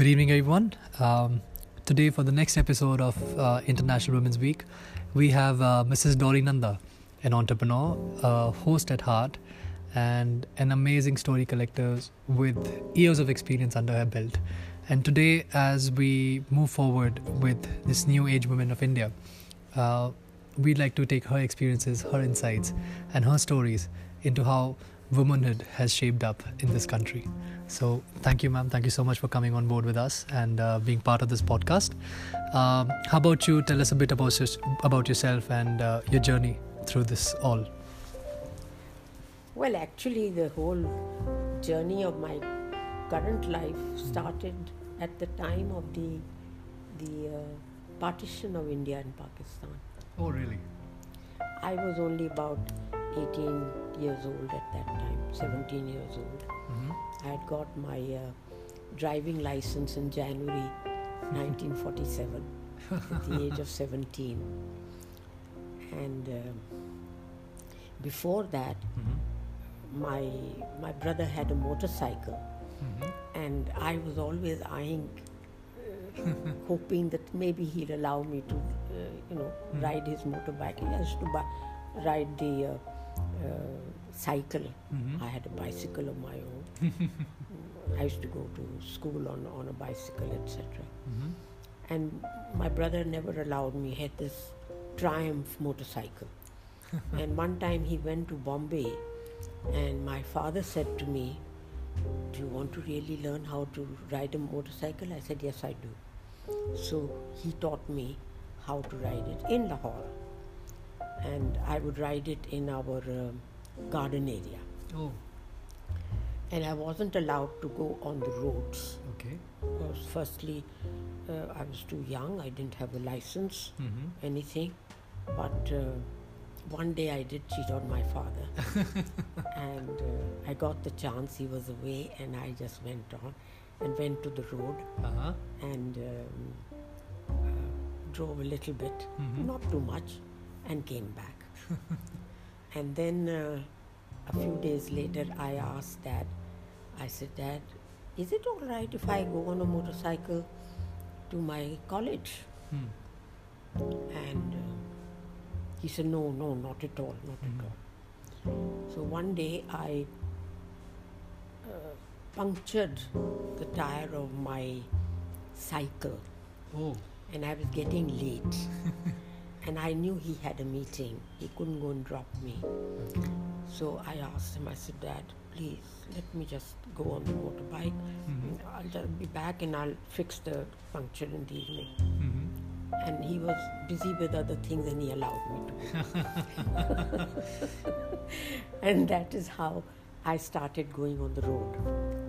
Good evening, everyone. Um, today, for the next episode of uh, International Women's Week, we have uh, Mrs. Dolly Nanda, an entrepreneur, a host at heart, and an amazing story collector with years of experience under her belt. And today, as we move forward with this new age women of India, uh, we'd like to take her experiences, her insights, and her stories into how womanhood has shaped up in this country. So, thank you, ma'am. Thank you so much for coming on board with us and uh, being part of this podcast. Um, how about you tell us a bit about, about yourself and uh, your journey through this all? Well, actually, the whole journey of my current life started at the time of the the uh, partition of India and Pakistan. Oh, really? I was only about 18 years old at that time, 17 years old. Mm-hmm. I had got my uh, driving license in January 1947 at the age of 17. And um before that, Mm-hmm. my my brother had a motorcycle, Mm-hmm. and I was always eyeing, uh, hoping that maybe he'll allow me to, uh, you know, Hmm. ride his motorbike. He has to buy, ride the uh, uh, cycle. Mm-hmm. I had a bicycle of my own. I used to go to school on, on a bicycle, etc. Mm-hmm. And my brother never allowed me. He had this Triumph motorcycle. and one time he went to Bombay, and my father said to me, Do you want to really learn how to ride a motorcycle? I said, Yes, I do. So he taught me how to ride it in Lahore. And I would ride it in our um, garden area. Oh, And I wasn't allowed to go on the roads. okay. Because firstly, uh, I was too young, I didn't have a license, Mm-hmm. anything. But uh, one day I did cheat on my father. and uh, I got the chance, he was away, and I just went on and went to the road Uh-huh. and um, uh, drove a little bit, Mhm. not too much, and came back. and then uh, a few days later, I asked Dad, I said, Dad, is it all right if I go on a motorcycle to my college? Hmm. And uh, he said, No, no, not at all, not Mhm. at all. So one day I uh, punctured the tire of my cycle Oh, and I was getting late. and I knew he had a meeting. He couldn't go and drop me. So I asked him, I said, Dad, please let me just go on the motorbike. Mhm. I'll just be back and I'll fix the puncture in the evening. Mm-hmm. And he was busy with other things and he allowed me to. and that is how I started going on the road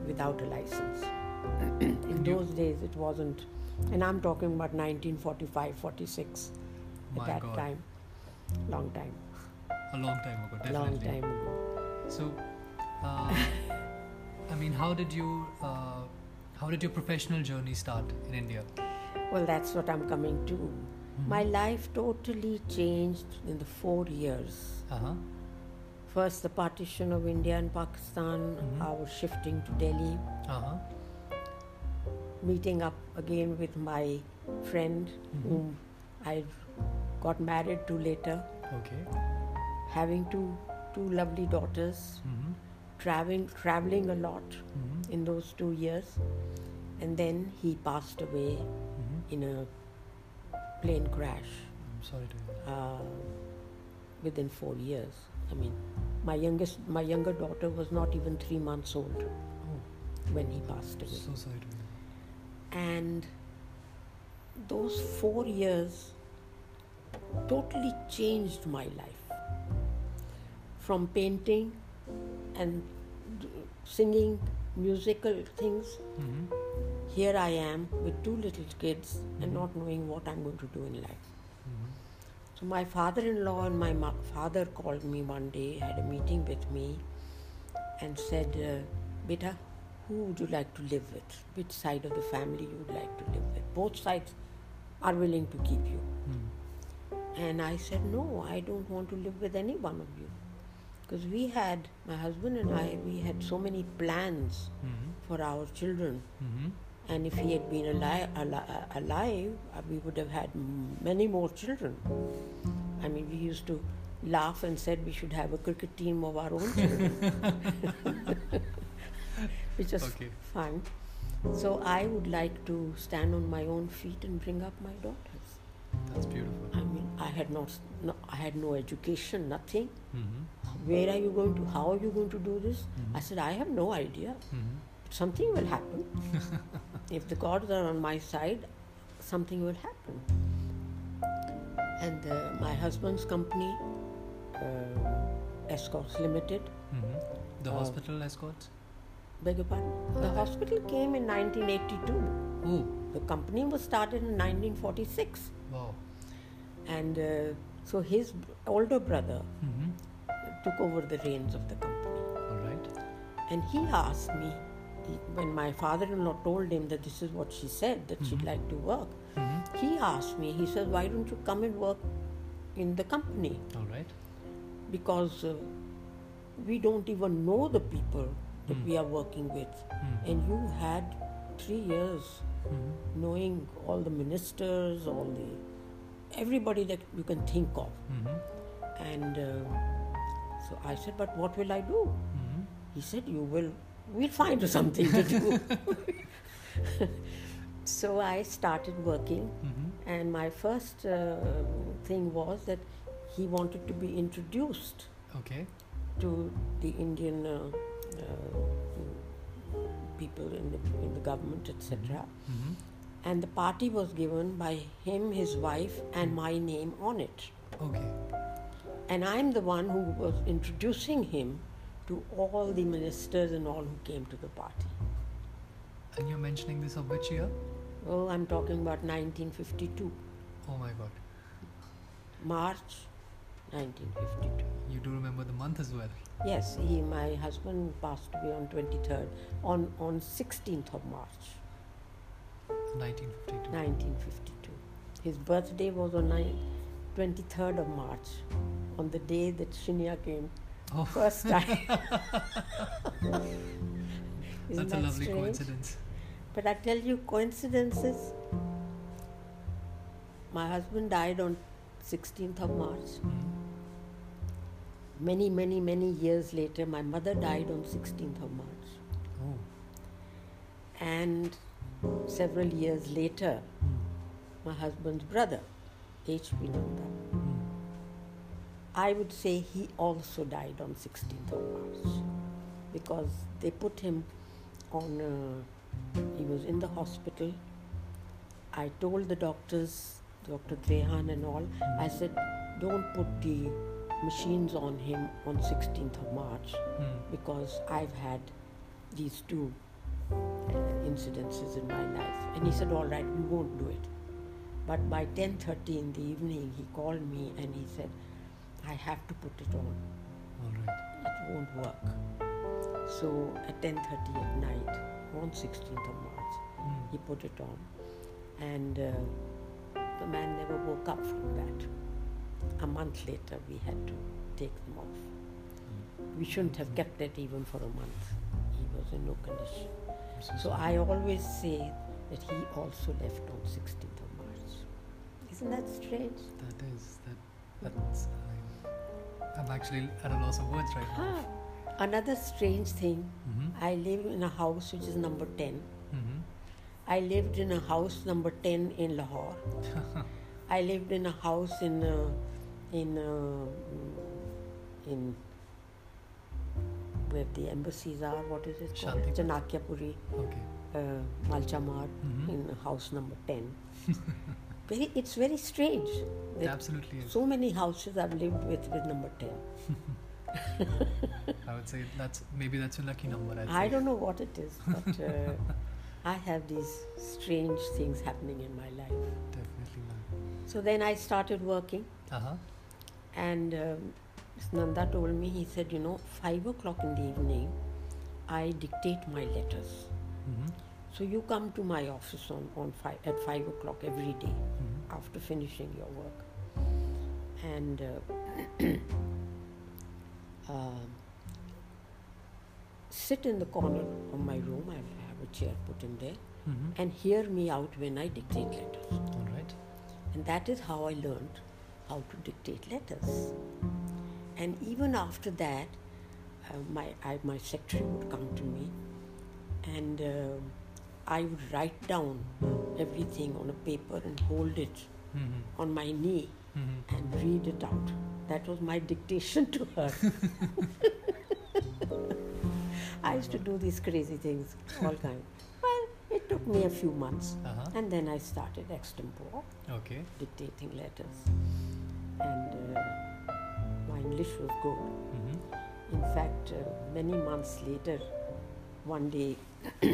without a license. in those days, it wasn't, and I'm talking about 1945 46 at that God. time. Long time, A long time ago, definitely. long time ago. So, uh, I mean, how did you, uh, how did your professional journey start in India? Well, that's what I'm coming to. My life totally changed in the four years. Uh huh. First, the partition of India and Pakistan, Mhm. our shifting to Delhi, Uh huh. meeting up again with my friend Mhm. whom I got married to later, Okay. having two two lovely daughters, Mm-hmm. traveling traveling a lot Mm-hmm. in those two years, and then he passed away Mm-hmm. in a plane crash I'm sorry to hear that. uh, within four years. I mean, my youngest my younger daughter was not even three months old Oh, when he passed away. so sorry to hear that. and those four years totally changed my life from painting and singing musical things Mm-hmm. here i am with two little kids and not knowing what i'm going to do in life Mm-hmm. so my father-in-law and my mo- father called me one day had a meeting with me and said uh, beta who would you like to live with which side of the family you would like to live with both sides are willing to keep you Mm. And i said no i don't want to live with any one of you because we had my husband and i we had so many plans Mm-hmm. for our children Mm-hmm. And if he had been ali- ali- alive, uh, we would have had many more children. I mean, we used to laugh and said we should have a cricket team of our own children, which was Okay. fun. So I would like to stand on my own feet and bring up my daughters. That's beautiful. I had not, no, I had no education, nothing. Mm-hmm. Where are you going to? How are you going to do this? Mhm. I said, I have no idea. Mm-hmm. Something will happen. if the gods are on my side, something will happen. And uh, my husband's company, uh, Escorts Limited, Mm-hmm. The Uh, hospital escorts? beg your pardon, the hospital came in 1982. Oh, The company was started in 1946. wow. And uh, so his older brother Mm-hmm. took over the reins of the company. All right. And he asked me, when my father in law told him that this is what she said, that she'd Mhm. like to work, Mm-hmm. he asked me, he said, Why don't you come and work in the company? All right. Because uh, we don't even know the people that Mm. we are working with. Mm-hmm. And you had three years Mm-hmm. knowing all the ministers, all the everybody that you can think of. Mm-hmm. And uh, so I said, But what will I do? Mm-hmm. He said, You will, we'll find something to do. so I started working, Mm-hmm. and my first uh, thing was that he wanted to be introduced Okay. to the Indian uh, uh, people in the, in the government, etc. Mm-hmm. And the party was given by him, his wife, and my name on it. Okay. And I'm the one who was introducing him to all the ministers and all who came to the party. And you're mentioning this of which year? Oh, I'm talking about 1952, Oh my god. March 1952. You do remember the month as well. Yes, he, my husband passed away on 23rd, on, on 16th of March 1952. 1952. His birthday was on nine, 23rd of March, on the day that Shinya came Oh, first time. That's a lovely strange? coincidence. But I tell you, coincidences. My husband died on 16th of March. Mm-hmm. Many, many, many years later, my mother died on 16th of March. Oh. And several years later, my husband's brother, H.P. Nanda. I would say he also died on 16th of March because they put him on, uh, he was in the hospital. I told the doctors, Dr. Trehan and all, I said, don't put the machines on him on 16th of March Mm. because I've had these two uh, incidences in my life. And he said, all right, we won't do it. But by 10.30 in the evening, he called me and he said, I have to put it on. All right. It won't work. So at 10.30 at night, on 16th of March, Mm. he put it on. And uh, the man never woke up from that. A month later, we had to take them off. We shouldn't have kept it even for a month. He was in no condition. So. I always say that he also left on 16th of March. Isn't that strange? That is that. That's. I'm, I'm actually at a loss of words right now. Ah, another strange thing. Mm-hmm. I live in a house which is number 10. Mm-hmm. I lived in a house number 10 in Lahore. I lived in a house in uh, in uh, in where the embassies are. What is it called? Chanakyapuri, Okay. uh, Malcha Marg, Mhm. in house number 10. very, it's very strange. It absolutely is. So many houses I've lived with with number 10. I would say that's maybe that's your lucky number. I'd I say. don't know what it is, but uh, I have these strange things happening in my life. Definitely not. So then I started working. Uh huh. and um. Nanda told me, he said, you know, five o'clock in the evening, I dictate my letters. Mm-hmm. So you come to my office on, on five, at five o'clock every day Mm-hmm. after finishing your work. And uh, um sit in the corner of my room. I have have a chair put in there, Mm-hmm. and hear me out when I dictate letters. All right. And that is how I learned how to dictate letters. And even after that, uh, my, I, my secretary would come to me and uh, I would write down everything on a paper and hold it Mm-hmm. on my knee Mm-hmm. and read it out. That was my dictation to her. I used to do these crazy things, all kind. Well, it took me a few months, Uh-huh. and then I started extempore Okay. dictating letters, and uh, English was good. Mm-hmm. In fact, uh, many months later, one day,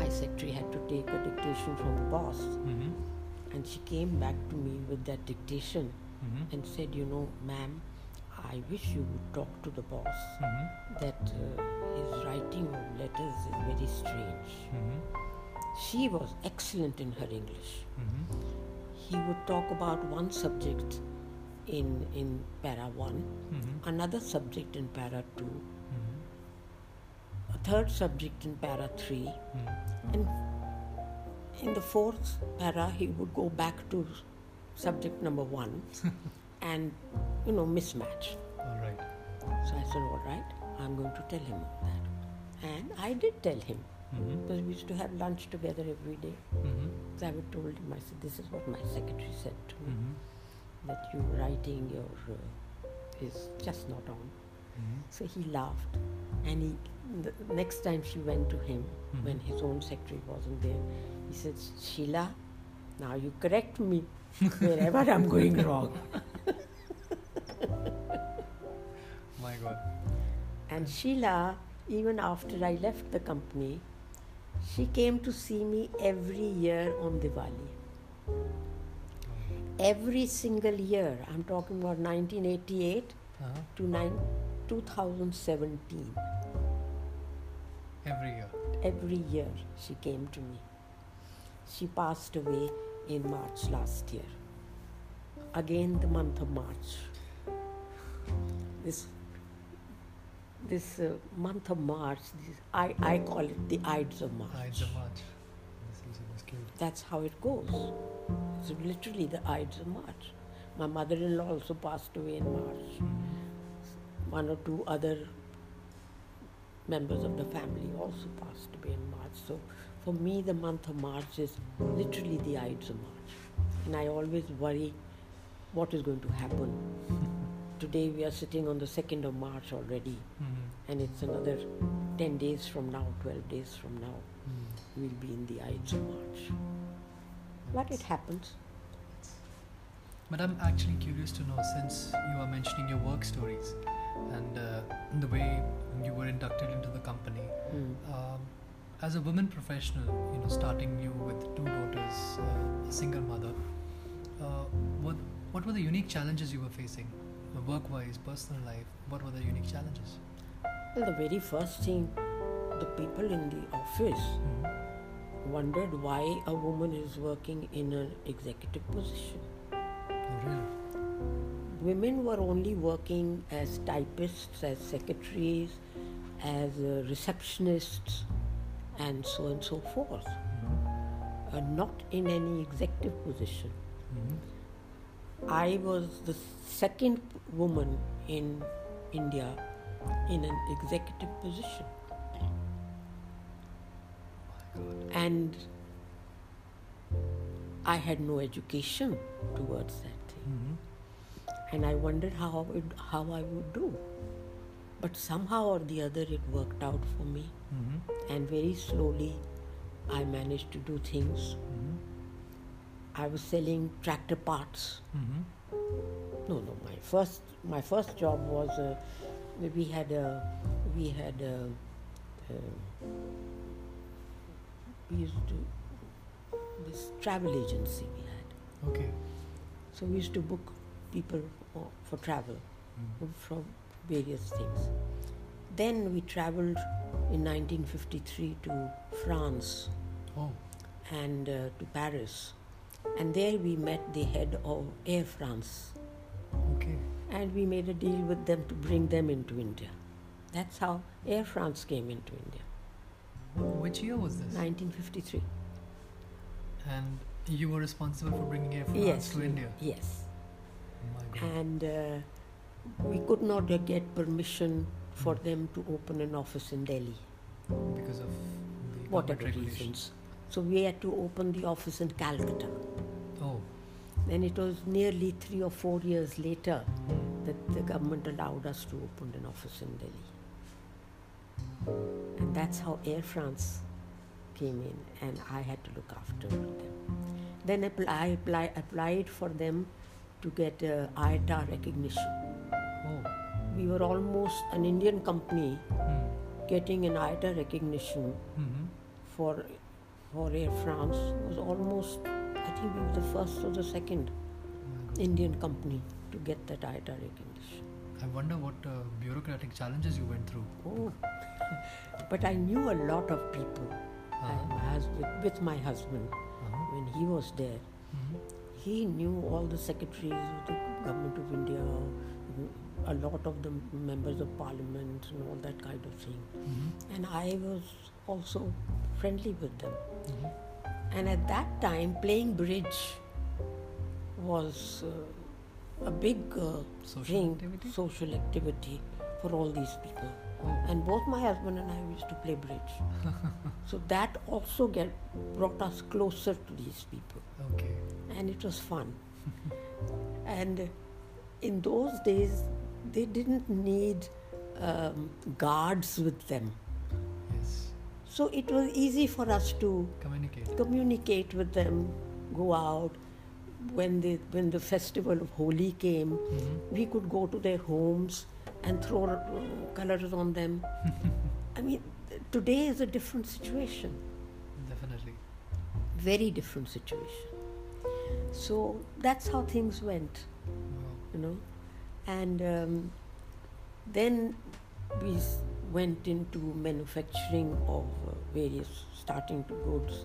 my secretary had to take a dictation from the boss, Mm-hmm. and she came back to me with that dictation Mm-hmm. and said, You know, ma'am, I wish you would talk to the boss Mm-hmm. that uh, his writing of letters is very strange. Mm-hmm. She was excellent in her English. Mm-hmm. He would talk about one subject in, in para 1, Mm-hmm. another subject in para 2, Mm-hmm. a third subject in para 3, Mm-hmm. and in the fourth para he would go back to subject number 1 and, you know, mismatch. All right. So I said, all right, I'm going to tell him that. And I did tell him Mm-hmm. because we used to have lunch together every day. Mm-hmm. So I would told him, I said, this is what my secretary said to me, Mm-hmm. That you writing your uh, is just not on. Mm-hmm. So he laughed. And he, the next time she went to him, Mhm. when his own secretary wasn't there, he said, Sheila, now you correct me wherever I'm going wrong. My God. And Sheila, even after I left the company, she came to see me every year on Diwali. Every single year, I'm talking about 1988 Uh-huh. to nine, 2017. Every year. Every year she came to me. She passed away in March last year. Again, the month of March. This this uh, month of March, this, I, I call it the Ides of March. Ides of March. This is was cute. That's how it goes. It's literally the Ides of March. My mother-in-law also passed away in March. One or two other members of the family also passed away in March. So for me, the month of March is literally the Ides of March. And I always worry what is going to happen. Today we are sitting on the 2nd of March already, Mm-hmm. and it's another 10 days from now, 12 days from now, Mm-hmm. we'll be in the Ides of March. But it happens. But I'm actually curious to know since you are mentioning your work stories and uh, the way you were inducted into the company. Mm. Um, as a woman professional, you know, starting you with two daughters, uh, a single mother, uh, what what were the unique challenges you were facing, uh, work-wise, personal life? What were the unique challenges? Well, the very first thing, the people in the office Mm-hmm. wondered why a woman is working in an executive position. Oh, really? Women were only working as typists, as secretaries, as uh, receptionists, and so on and so forth, Mm-hmm. uh, not in any executive position. Mm-hmm. I was the second woman in India in an executive position. And I had no education towards that thing. Mm-hmm. And I wondered how I would, how I would do. But somehow or the other, it worked out for me. Mm-hmm. And very slowly, I managed to do things. Mm-hmm. I was selling tractor parts. Mm-hmm. No, no. My first, my first job was uh, we had a, we had a, uh, we used to this travel agency we had. Okay. So we used to book people for, for travel Mm-hmm. from various things. Then we traveled in 1953 to France Oh. and uh, to Paris. And there we met the head of Air France. Okay. And we made a deal with them to bring them into India. That's how Air France came into India. Wh- Which year was this? 1953. And you were responsible for bringing Air France Yes. to India. Yes. Oh. And uh, we could not get permission for them to open an office in Delhi, because of whatever reasons. So we had to open the office in Calcutta. Oh. Then it was nearly three or four years later that the government allowed us to open an office in Delhi. And that's how Air France came in, and I had to look after them. Then I apply, applied for them to get uh, IATA recognition. Oh. We were almost an Indian company Hmm. getting an IATA recognition hmm for for Air France was almost I think we were the first or the second Oh. Indian company to get that IATA recognition. I wonder what uh, bureaucratic challenges you went through. Oh, but I knew a lot of people. Uh-huh. husband, with my husband, Uh-huh. when he was there, Mhm. he knew all the secretaries of the government of India, a lot of the members of parliament, and all that kind of thing. Mhm. And I was also friendly with them. Mhm. And at that time, playing bridge was uh, a big uh, Social thing, activity? social activity for all these people. Oh. And both my husband and I used to play bridge. so that also get brought us closer to these people, Okay. and it was fun. and in those days, they didn't need um, guards with them, Yes. so it was easy for us to Communicate. communicate with them, go out. When the when the festival of Holi came, Mhm. we could go to their homes and throw uh, colors on them. I mean, today is a different situation, Definitely. very different situation. So that's how things went, Wow. you know. And um, then we went into manufacturing of uh, various starting to goods,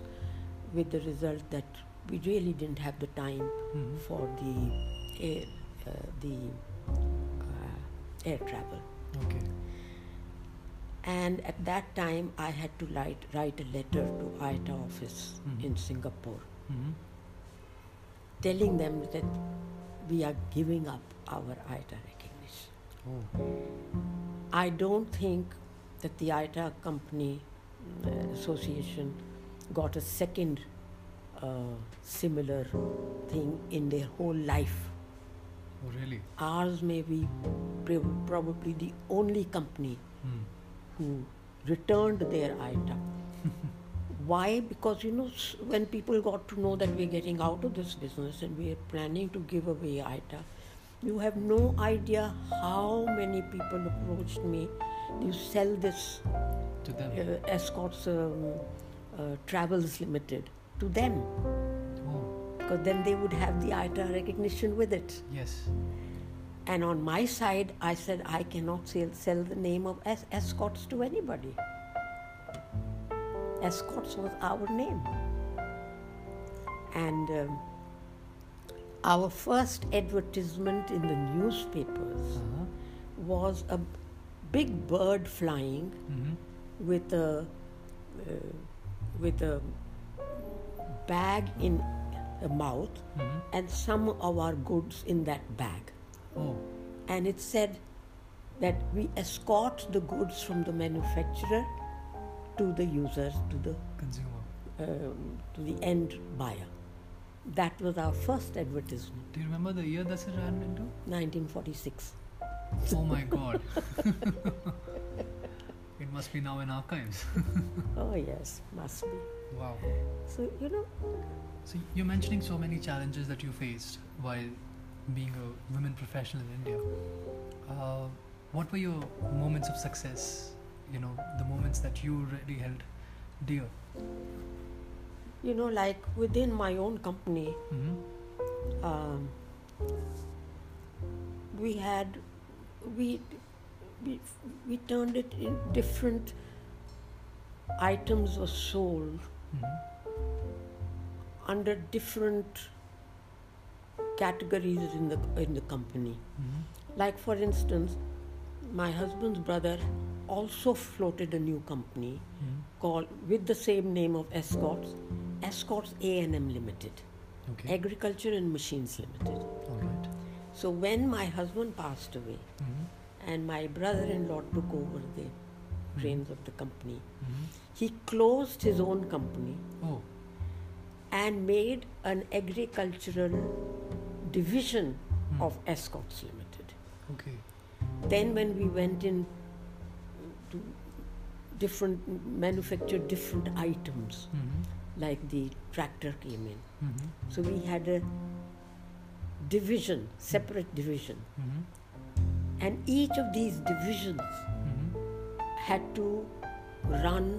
with the result that we really didn't have the time Mhm. for the air, uh, the uh, air travel. Okay. And at that time, I had to write, write a letter to IATA office Mhm. in Singapore, Mhm. telling them that we are giving up our IATA recognition. Oh. I don't think that the IATA company uh, association got a second uh, similar thing in their whole life. Oh, really? Ours may be probably the only company Hmm. who returned their item. Why? Because you know, when people got to know that we're getting out of this business and we're planning to give away IATA, you have no idea how many people approached me. You sell this To them. uh, Escorts um, uh, Travels Limited to them Oh. because then they would have the IATA recognition with it. Yes. And on my side, I said I cannot sell, sell the name of es- escorts to anybody. Escorts was our name. And um, our first advertisement in the newspapers Uh-huh. was a big bird flying Mhm. with a uh, with a bag in the mouth Mhm. and some of our goods in that bag. Oh. and it said that we escort the goods from the manufacturer to the users, to the Consumer. um, to the end buyer. That was our first advertisement, Do you remember the year this ran into? 1946. Oh my god. it must be now in archives. Oh yes, must be. Wow. So you know, So you're mentioning so many challenges that you faced while being a women professional in India. Uh, what were your moments of success? You know, the moments that you really held dear. you know, like within my own company, Mm-hmm. um, we had we we we turned it in different items were sold Mm-hmm. under different categories in the in the company Mm-hmm. like for instance my husband's brother also floated a new company Mhm. called with the same name of Escorts, Escorts A&M Limited, Okay. Agriculture and Machines Limited. All right. So when my husband passed away Mhm. and my brother-in-law took over the reins of the company, Mhm. He closed his own company Oh. and made an agricultural division Hmm. of Escorts Limited. Okay. Then when we went in to different manufacture different items Mhm. like the tractor came in Mhm. so we had a division separate division Mhm. and each of these divisions Mhm. had to run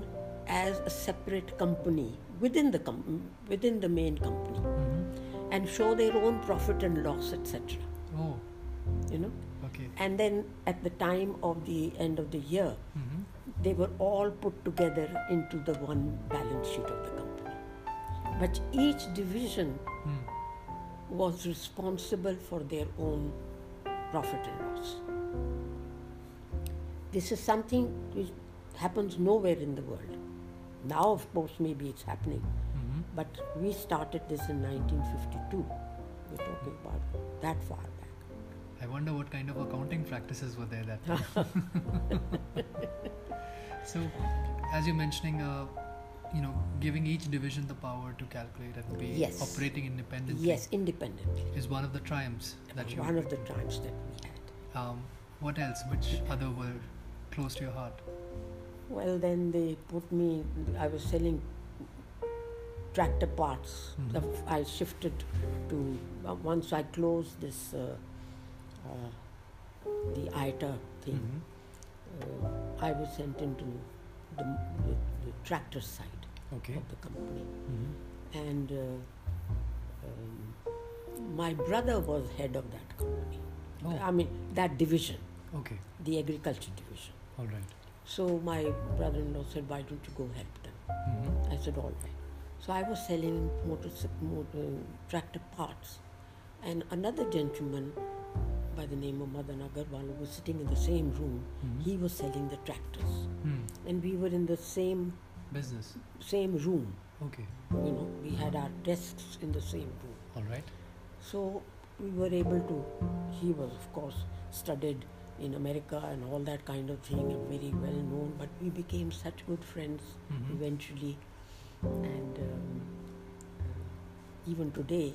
as a separate company within the com- within the main company Mhm. and show their own profit and loss etc Oh. you know Okay. and then at the time of the end of the year Mhm. they were all put together into the one balance sheet of the company but each division Mm. was responsible for their own profit and loss this is something which happens nowhere in the world now of course maybe it's happening Mhm. but we started this in 1952 we're talking about that far back I wonder what kind of accounting practices were there that time. so, as you're mentioning, uh, you know, giving each division the power to calculate and be Yes. operating independently yes independently is one of the triumphs that you. one of the times that we had Um, what else? Which other were close to your heart? Well, then they put me, I was selling tractor parts. Mhm. I shifted to, uh, once I closed this, uh, uh, the IATA thing, Mhm. uh, I was sent into the, the, the tractor side Okay. of the company. Mhm. And uh, um, my brother was head of that company. Oh. I mean, that division, Okay. the agriculture division. All right. So my brother-in-law said, "Why don't you go help them?" Mhm. I said, "All right." So I was selling motorcycle, motor, tractor parts, and another gentleman by the name of Madan Agarwal was sitting in the same room. Mhm. He was selling the tractors, Hmm. and we were in the same Business. same room. Okay. You know, we had our desks in the same room. All right. So we were able to. He was, of course, studied in America and all that kind of thing, and very well known. But we became such good friends Mhm. eventually, and um, uh, even today,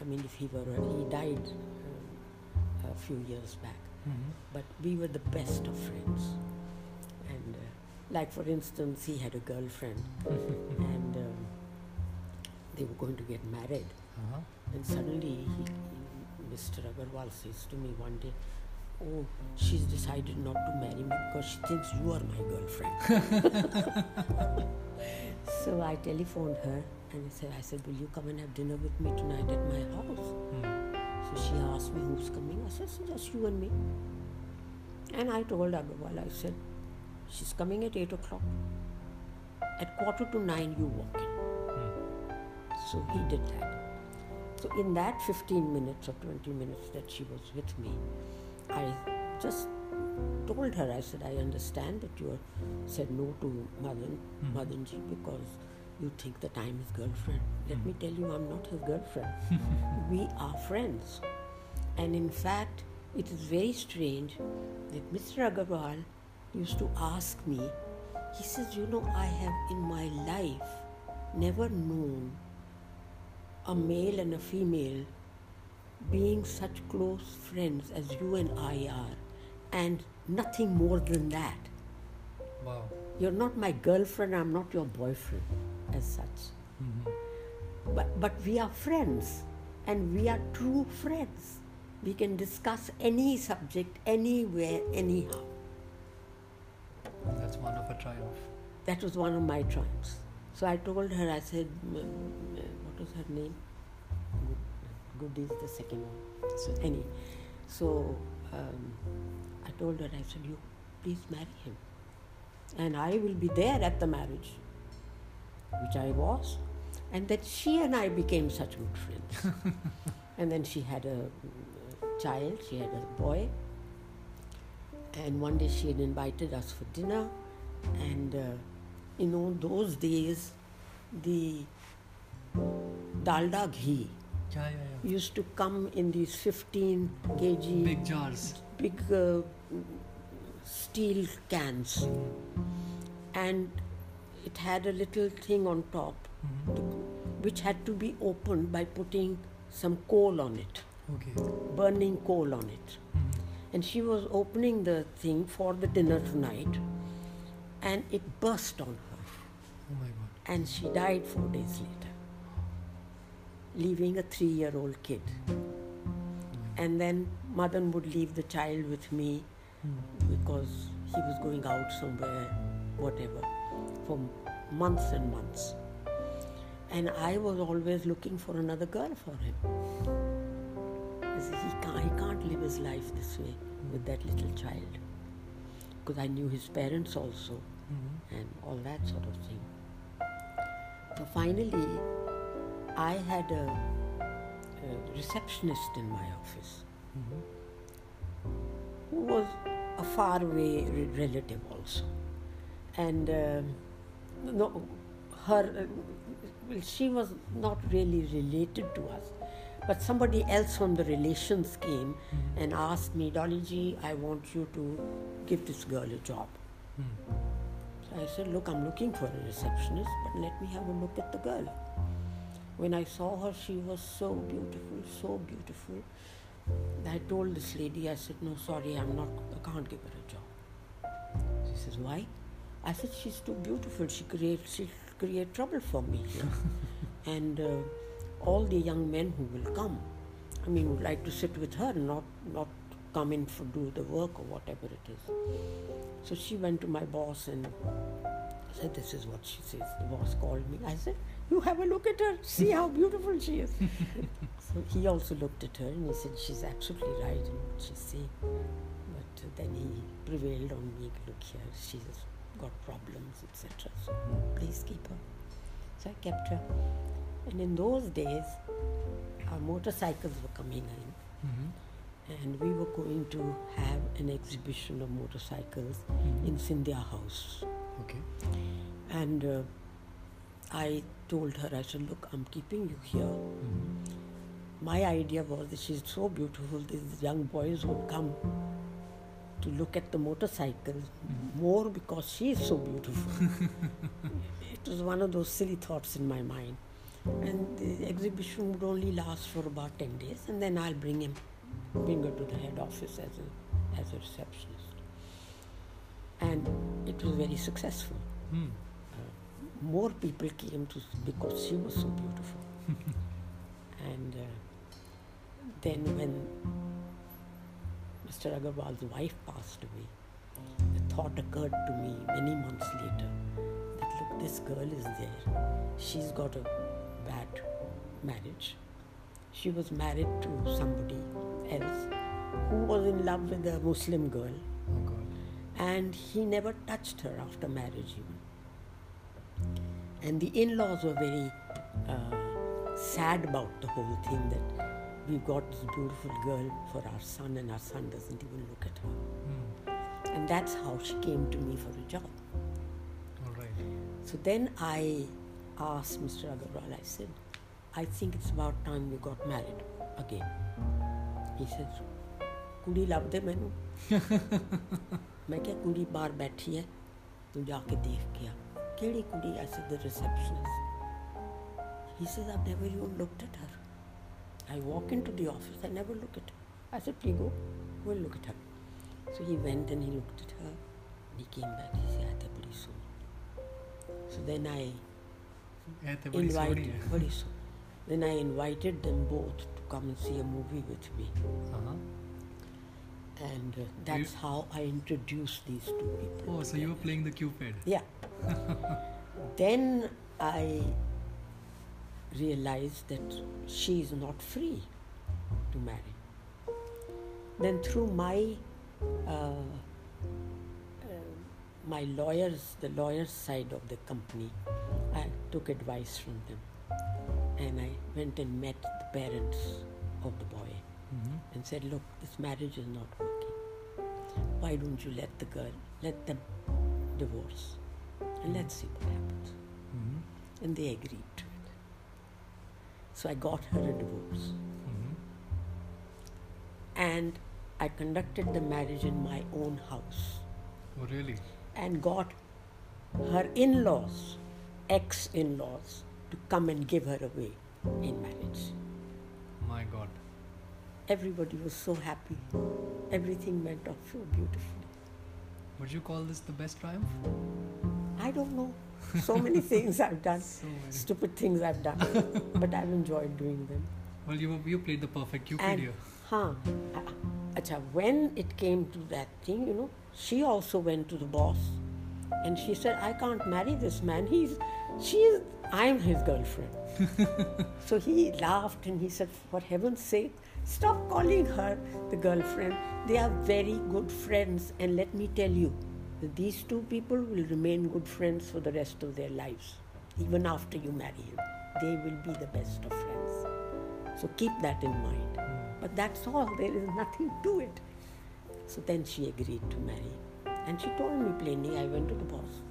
I mean, if he were, he died um, a few years back, Mhm. but we were the best of friends. And uh, like for instance, he had a girlfriend, and um, they were going to get married. Uh-huh. And suddenly, he, Mr. Agarwal says to me one day, Oh, she's decided not to marry me because she thinks you are my girlfriend. so I telephoned her and I said, I said, Will you come and have dinner with me tonight at my house? Hmm. So she asked me who's coming. I said, "So Just you and me. And I told Agarwal, I said, She's coming at 8 o'clock. At quarter to 9, you walk in. Hmm. So he did that. So in that 15 minutes or 20 minutes that she was with me, I just told her, I said, I understand that you are- said no to Madan, Mhm. Madanji because you think that I'm his girlfriend. Let me Mhm. tell you, I'm not his girlfriend. we are friends. And in fact, it is very strange that Mr. Agarwal used to ask me, he says, You know, I have in my life never known a male and a female being such close friends as you and I are, and nothing more than that. Wow. You're not my girlfriend, I'm not your boyfriend as such. Mhm. But, but we are friends, and we are true friends. We can discuss any subject, anywhere, anyhow. That's one of a triumph. That was one of my triumphs. So I told her, I said, "Mm, uh, what was her name? Good is the second one. So, any. So um, I told her, I said, you please marry him. And I will be there at the marriage, which I was. And that she and I became such good friends. and then she had a, mm, child, she had a boy. And one day she had invited us for dinner, and uh, you know, those days, the dalda ghee Yeah, yeah, yeah. used to come in these 15 kg Big jars. big uh, steel cans, and it had a little thing on top, Mhm. which had to be opened by putting some coal on it, Okay. burning coal on it. Mhm. And she was opening the thing for the dinner tonight, and it burst on her, Oh my god. and she died four days later, leaving a three year old kid. And then Madan would leave the child with me because he was going out somewhere, whatever, for months and months. And I was always looking for another girl for him. He can't, he can't live his life this way with that little child. Because I knew his parents also Mhm. and all that sort of thing. So finally, I had a, a receptionist in my office Mhm. who was a faraway re- relative also. And um no, her, uh, well, she was not really related to us, but somebody else from the relations came Mhm. and asked me, Dolly ji, I want you to give this girl a job. Mhm. So I said, Look, I'm looking for a receptionist, but let me have a look at the girl. When I saw her, she was so beautiful, so beautiful. I told this lady, I said, No, sorry, I'm not, I can't give her a job. She says, Why? I said, She's too beautiful. She creates, she'll create trouble for me and uh, all the young men who will come, I mean, would like to sit with her, not, not come in for do the work or whatever it is. So she went to my boss and said, This is what she says. The boss called me. I said, You have a look at her. See how beautiful she is. so he also looked at her and he said, She's absolutely right in what she's saying. But uh, then he prevailed on me, Look here, she's got problems, etc. So please keep her. So I kept her. And in those days, our motorcycles were coming in Mhm. and we were going to have an exhibition of motorcycles Mhm. in Scindia House. Okay. And uh, I told her, I said, Look, I'm keeping you here. Mhm. My idea was that she's so beautiful, these young boys would come to look at the motorcycles Mhm. more because she is so beautiful. it was one of those silly thoughts in my mind. And the exhibition would only last for about 10 days, and then I'll bring him, bring her to the head office as a, as a receptionist. And it was very successful. Hmm. More people came to because she was so beautiful. and uh, then when Mr. Agarwal's wife passed away, the thought occurred to me many months later that look, this girl is there. She's got a bad marriage. She was married to somebody else who was in love with a Muslim girl, Oh god. and he never touched her after marriage. And the in laws were very uh, sad about the whole thing that we've got this beautiful girl for our son, and our son doesn't even look at her. Hmm. And that's how she came to me for a job. All right. So then I asked Mr. Agarwal, I said, I think it's about time we got married again. He said, ਕੁੜੀ ਲੱਭ ਦੇ ਮੈਨੂੰ ਮੈਂ ਕਿਹਾ ਕੁੜੀ ਬਾਹਰ ਬੈਠੀ ਹੈ ਤੂੰ ਜਾ ਕੇ ਦੇਖ ਕੇ ਆ Lady Kudi, I said, the receptionist. He says, I've never even looked at her. I walk into the office, I never look at her. I said, please go, we'll look at her. So he went and he looked at her. And he came back, he said, Aate badi So then I invited, badi Then I invited them both to come and see a movie with me. Uh-huh and uh, that's how I introduced these two people. Oh, so you were playing the Cupid. Yeah. then I realized that she is not free to marry. Then through my uh, uh, my lawyers, the lawyers side of the company, I took advice from them, and I went and met the parents of the boy. And said, "Look, this marriage is not working." why don't you let the girl, let them divorce and let's see what happens. Mhm. And they agreed to it. So I got her a divorce. Mhm. And I conducted the marriage in my own house Oh, really? and got her in laws, ex in laws, to come and give her away in marriage. My God. Everybody was so happy. Everything went off so beautifully. Would you call this the best triumph? I don't know. So many things I've done, So many. stupid things I've done, but I've enjoyed doing them. Well, you you played the perfect Cupid here. Huh. Uh, Acha, when it came to that thing, you know, she also went to the boss and she said, I can't marry this man. He's, she's, I'm his girlfriend. so he laughed and he said, For heaven's sake, stop calling her the girlfriend. They are very good friends. And let me tell you, these two people will remain good friends for the rest of their lives. Even after you marry him, they will be the best of friends. So keep that in mind. But that's all, there is nothing to it. So then she agreed to marry. And she told me plainly, I went to the boss.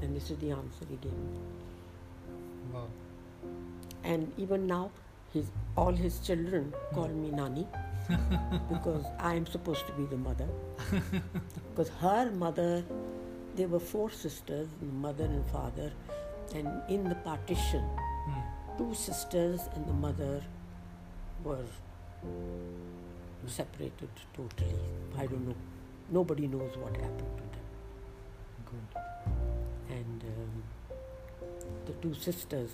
And this is the answer he gave me. Wow. And even now, his, all his children call me Nani because I am supposed to be the mother. because her mother, there were four sisters, mother and father, and in the partition, Hmm. two sisters and the mother were separated totally. I don't know. Nobody knows what happened to them. Good. And um, the two sisters,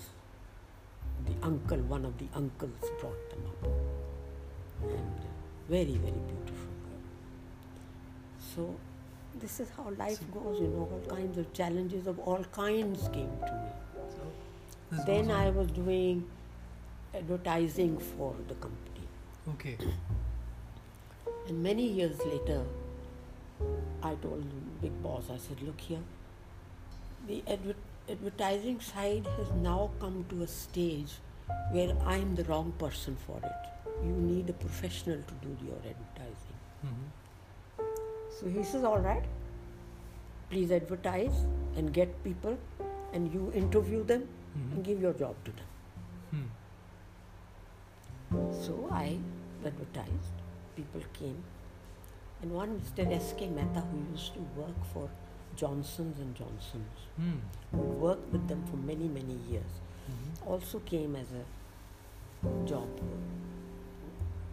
the uncle, one of the uncles brought them up. And uh, very, very beautiful girl. So this is how life goes, you know, all kinds of challenges of all kinds came to me. So Then I was doing advertising for the company. Okay. And many years later, I told the big boss, I said, look here, the adver- advertising side has now come to a stage where I'm the wrong person for it. You need a professional to do your advertising. Mhm. So he says, all right, please advertise and get people and you interview them Mhm. and give your job to them. Hmm. So I advertised, people came, and one Mr. S.K. Mehta, who used to work for Johnson's and Johnson's, Hmm. who worked with them for many, many years, Mhm. also came as a job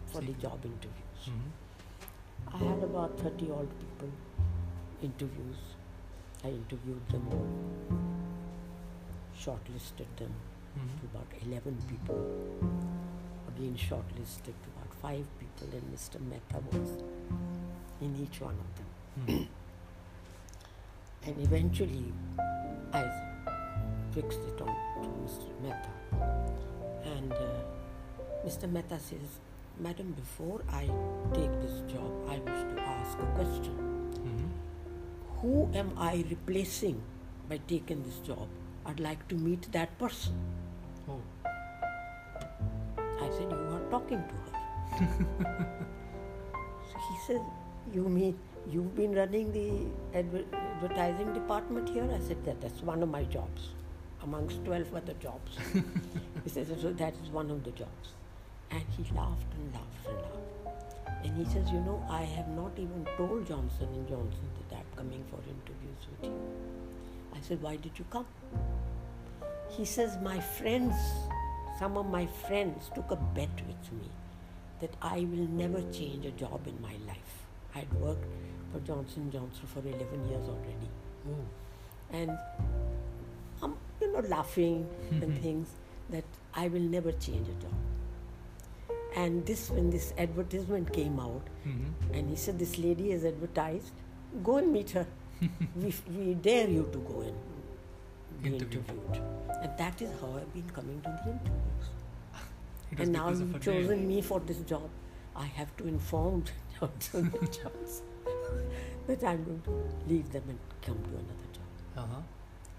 for the job interviews. Mhm. I had about 30 odd people interviews. I interviewed them all, shortlisted them to Mhm. about 11 people. Again, shortlisted to about five people, and Mr. Mehta was in each one of them. And eventually, I fixed it on to Mr. Mehta. And uh, Mr. Mehta says, Madam, before I take this job, I wish to ask a question. Mhm. Who am I replacing by taking this job? I'd like to meet that person. Oh. I said, You are talking to her. so he said, You mean you've been running the advertising department here? I said, that, That's one of my jobs, amongst 12 other jobs. he said, So that is one of the jobs. And he laughed and laughed and laughed. And he says, You know, I have not even told Johnson and Johnson that I'm coming for interviews with you. I said, Why did you come? He says, My friends, some of my friends took a bet with me that I will never change a job in my life. I'd worked for Johnson Johnson for 11 years already. Oh. And I'm, you know, laughing and Mhm. things that I will never change a job. And this, when this advertisement came out, Mhm. and he said, This lady is advertised, go and meet her. we, we dare you to go and be Interview. interviewed. And that is how I've been coming to the interviews. And now you've chosen me for this job. I have to inform Johnson Johnson that I'm going to leave them and come to another job. Uh-huh.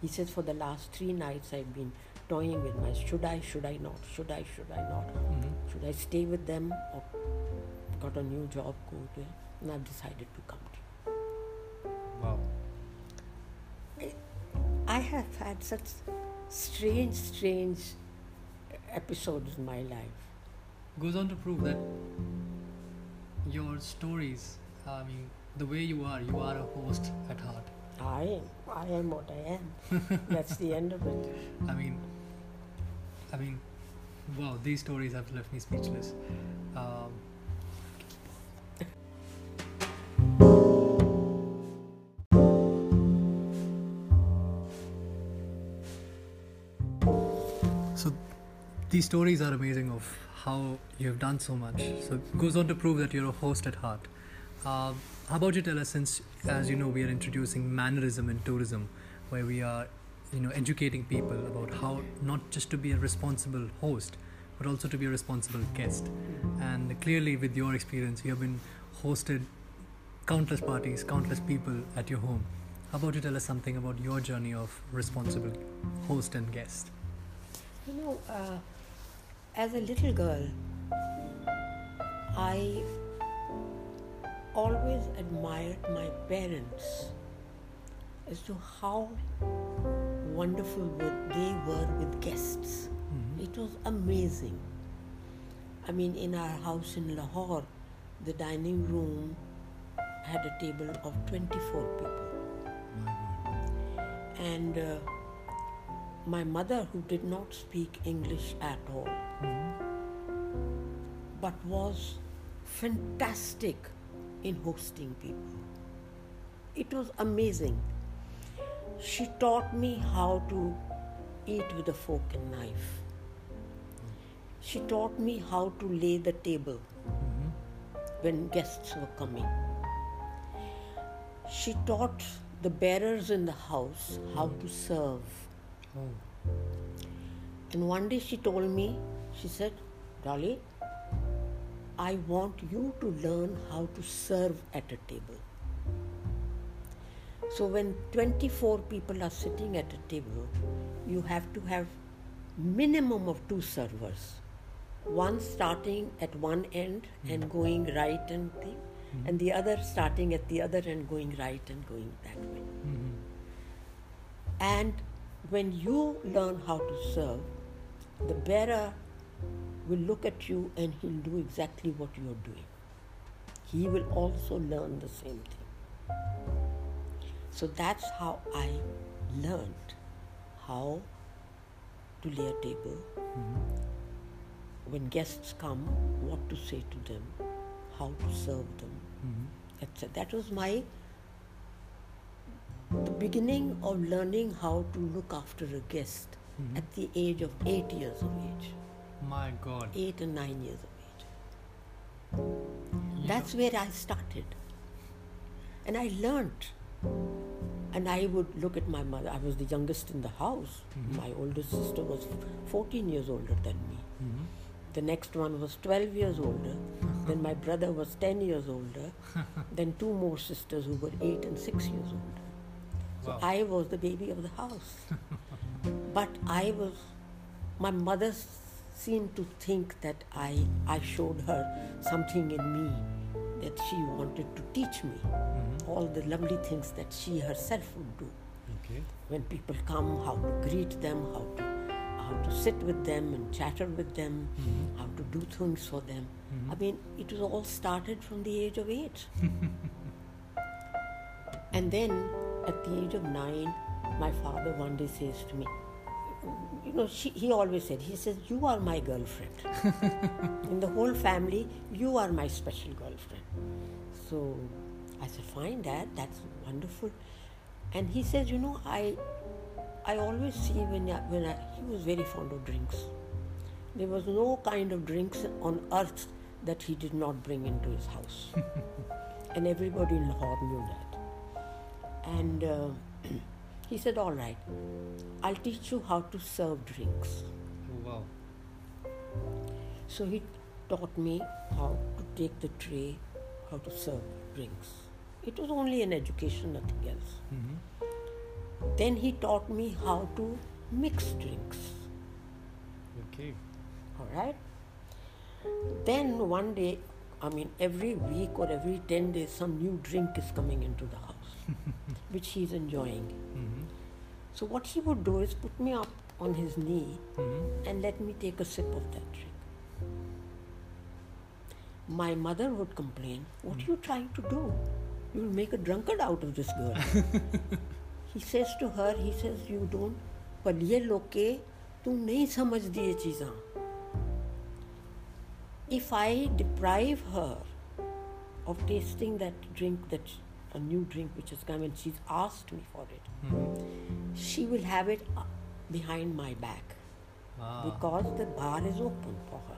He says, For the last three nights, I've been toying with my should I, should I not, should I, should I not, Mhm. should I stay with them or got a new job, go to And I've decided to come to you. Wow. I have had such strange, strange episodes in my life. Goes on to prove that your stories, I mean, the way you are, you are a host at heart. I am. I am what I am. That's the end of it. I mean, I mean, wow, these stories have left me speechless. Um, so these stories are amazing of how you have done so much. So it goes on to prove that you're a host at heart. Uh, how about you tell us, since as you know we are introducing mannerism in tourism, where we are, you know, educating people about how not just to be a responsible host, but also to be a responsible guest. And clearly, with your experience, you have been hosted countless parties, countless people at your home. How about you tell us something about your journey of responsible host and guest? You know, uh, as a little girl, I always admired my parents as to how wonderful they were with guests. Mhm. It was amazing. I mean, in our house in Lahore, the dining room had a table of 24 people. And uh, my mother, who did not speak English at all, but was fantastic in hosting people. It was amazing. She taught me how to eat with a fork and knife. She taught me how to lay the table when guests were coming. She taught the bearers in the house how to serve. Oh, And one day she told me, she said, Dolly, I want you to learn how to serve at a table. So when 24 people are sitting at a table, you have to have minimum of two servers. One starting at one end and going right and thing, and the other starting at the other end going right and going that way. Mhm. And when you learn how to serve, the bearer will look at you and he'll do exactly what you're doing. He will also learn the same thing. So that's how I learned how to lay a table. When guests come, what to say to them, how to serve them, Mhm. etc. That was my the beginning of learning how to look after a guest Mhm. at the age of eight years of age, My God. eight and nine years of age. That's where I started. And I learnt. And I would look at my mother. I was the youngest in the house. Mhm. My older sister was 14 years older than me. Mhm. The next one was 12 years older. then my brother was 10 years older. then two more sisters who were 8 and 6 years older. So Wow. I was the baby of the house. but I was, my mother s- seemed to think that I, I showed her something in me that she wanted to teach me. Mhm. All the lovely things that she herself would do. Okay. When people come, how to greet them, how to, how to sit with them and chatter with them, Mhm. how to do things for them. Mhm. I mean, it was all started from the age of eight. and then at the age of nine, my father one day says to me, you know, she, he always said, he says, you are my girlfriend. In the whole family, you are my special girlfriend. So I said, fine, dad, that's wonderful. And he says, you know, I, I always see when, I, when I, he was very fond of drinks. There was no kind of drinks on earth that he did not bring into his house. and everybody in Lahore knew that. And uh, he said, All right, I'll teach you how to serve drinks. Oh, wow. So he taught me how to take the tray, how to serve drinks. It was only an education, nothing else. Mhm. Then he taught me how to mix drinks. Okay. All right. Then one day, I mean, every week or every 10 days, some new drink is coming into the house. which he's enjoying. Mhm. So what he would do is put me up on his knee Mhm. and let me take a sip of that drink. My mother would complain, What are you trying to do? You will make a drunkard out of this girl. he says to her, he says, You don't, पर ये लोग के तू नहीं समझ ये चीज़ां If I deprive her of tasting that drink, that a new drink which has come and she's asked me for it, Mhm. she will have it uh, behind my back Ah. because the bar is open for her.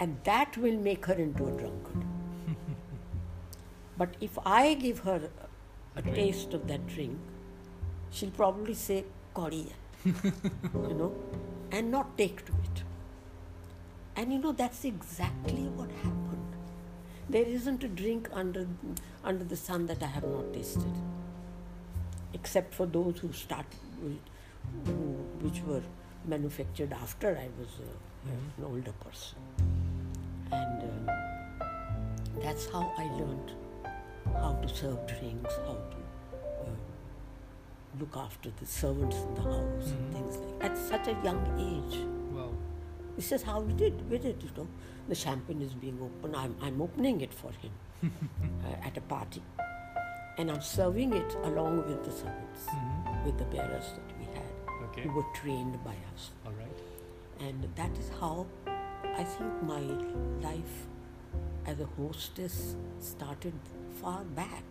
And that will make her into a drunkard. but if I give her a, a taste of that drink, she'll probably say, Korea, you know, and not take to it. And you know, that's exactly what happened. There isn't a drink under, under the sun that I have not tasted, except for those who started, with, who, which were manufactured after I was uh, Mhm. an older person. And um, that's how I learned how to serve drinks, how to uh, look after the servants in the house, Mhm. and things like that. at such a young age. Wow. This is how we did, we did, you know. The champagne is being opened. I'm, I'm opening it for him uh, at a party. And I'm serving it along with the servants, Mhm. with the bearers that we had, Okay. who were trained by us. All right. And that is how I think my life as a hostess started far back,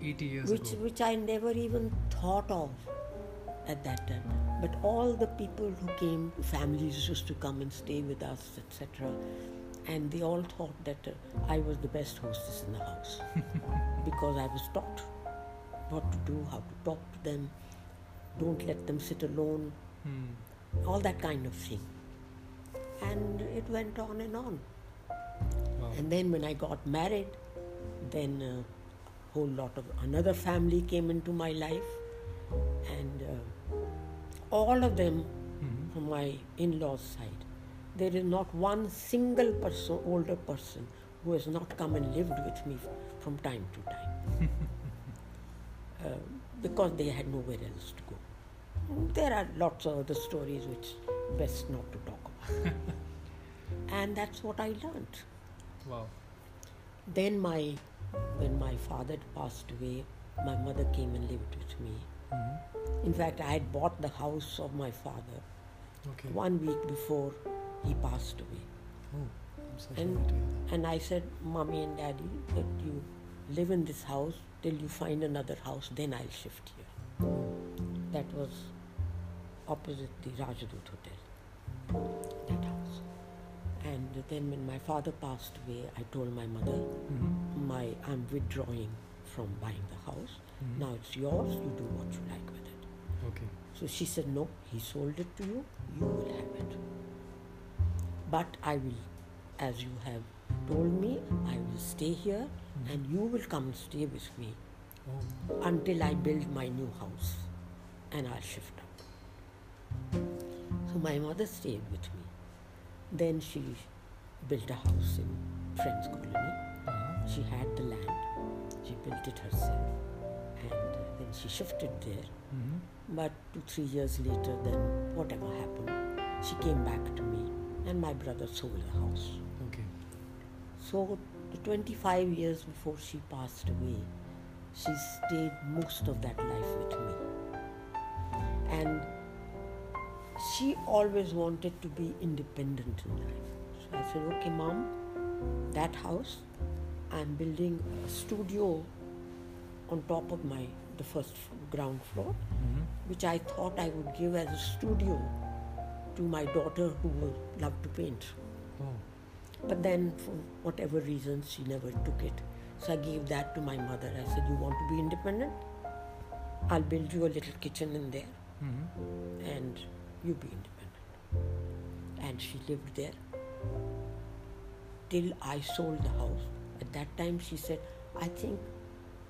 80 years which, ago. which I never even thought of at that time. But all the people who came, families used to come and stay with us, etc. And they all thought that uh, I was the best hostess in the house because I was taught what to do, how to talk to them, don't let them sit alone, Hmm. all that kind of thing. And it went on and on. Wow. And then when I got married, then a whole lot of another family came into my life, and uh, all of them Mhm. from my in-laws' side. There is not one single person, older person, who has not come and lived with me f- from time to time, uh, because they had nowhere else to go. There are lots of other stories which best not to talk about. and that's what I learned. Wow. Then my, when my father passed away, my mother came and lived with me. Mhm. In fact, I had bought the house of my father Okay. one week before he passed away. Oh, I'm so And- sorry to hear that. And I said, Mommy and Daddy, that you live in this house till you find another house, then I'll shift here. That was opposite the Rajdoot Hotel, that house. And then when my father passed away, I told my mother, Mhm. my I'm withdrawing from buying the house. Mhm. Now it's yours, you do what you like with it. Okay. So she said, No, he sold it to you, you will have it. But I will, as you have told me, I will stay here and you will come stay with me until I build my new house and I'll shift up. So my mother stayed with me. Then she built a house in Friends Colony. She had the land, she built it herself, and then she shifted there. Mhm. But two, three years later, then whatever happened, she came back to me, and my brother sold the house. Okay. So, the 25 years before she passed away, she stayed most of that life with me. And she always wanted to be independent in life. So I said, okay, mom, that house, I'm building a studio on top of my the first ground floor, Mhm. which I thought I would give as a studio to my daughter who would love to paint. Oh. But then, for whatever reasons, she never took it. So I gave that to my mother. I said, You want to be independent? I'll build you a little kitchen in there Mhm. and you be independent. And she lived there till I sold the house. At that time, she said, I think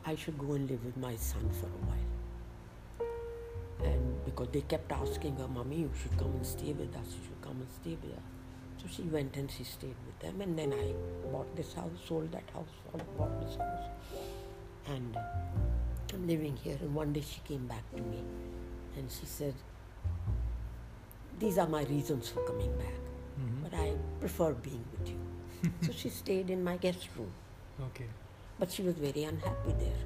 I should go and live with my son for a while. And because they kept asking her, Mommy, you should come and stay with us, you should come and stay with us. So she went and she stayed with them. And then I bought this house, sold that house, bought this house. and I'm living here. And one day she came back to me and she said, These are my reasons for coming back, Mhm. but I prefer being with you. so she stayed in my guest room, Okay. but she was very unhappy there.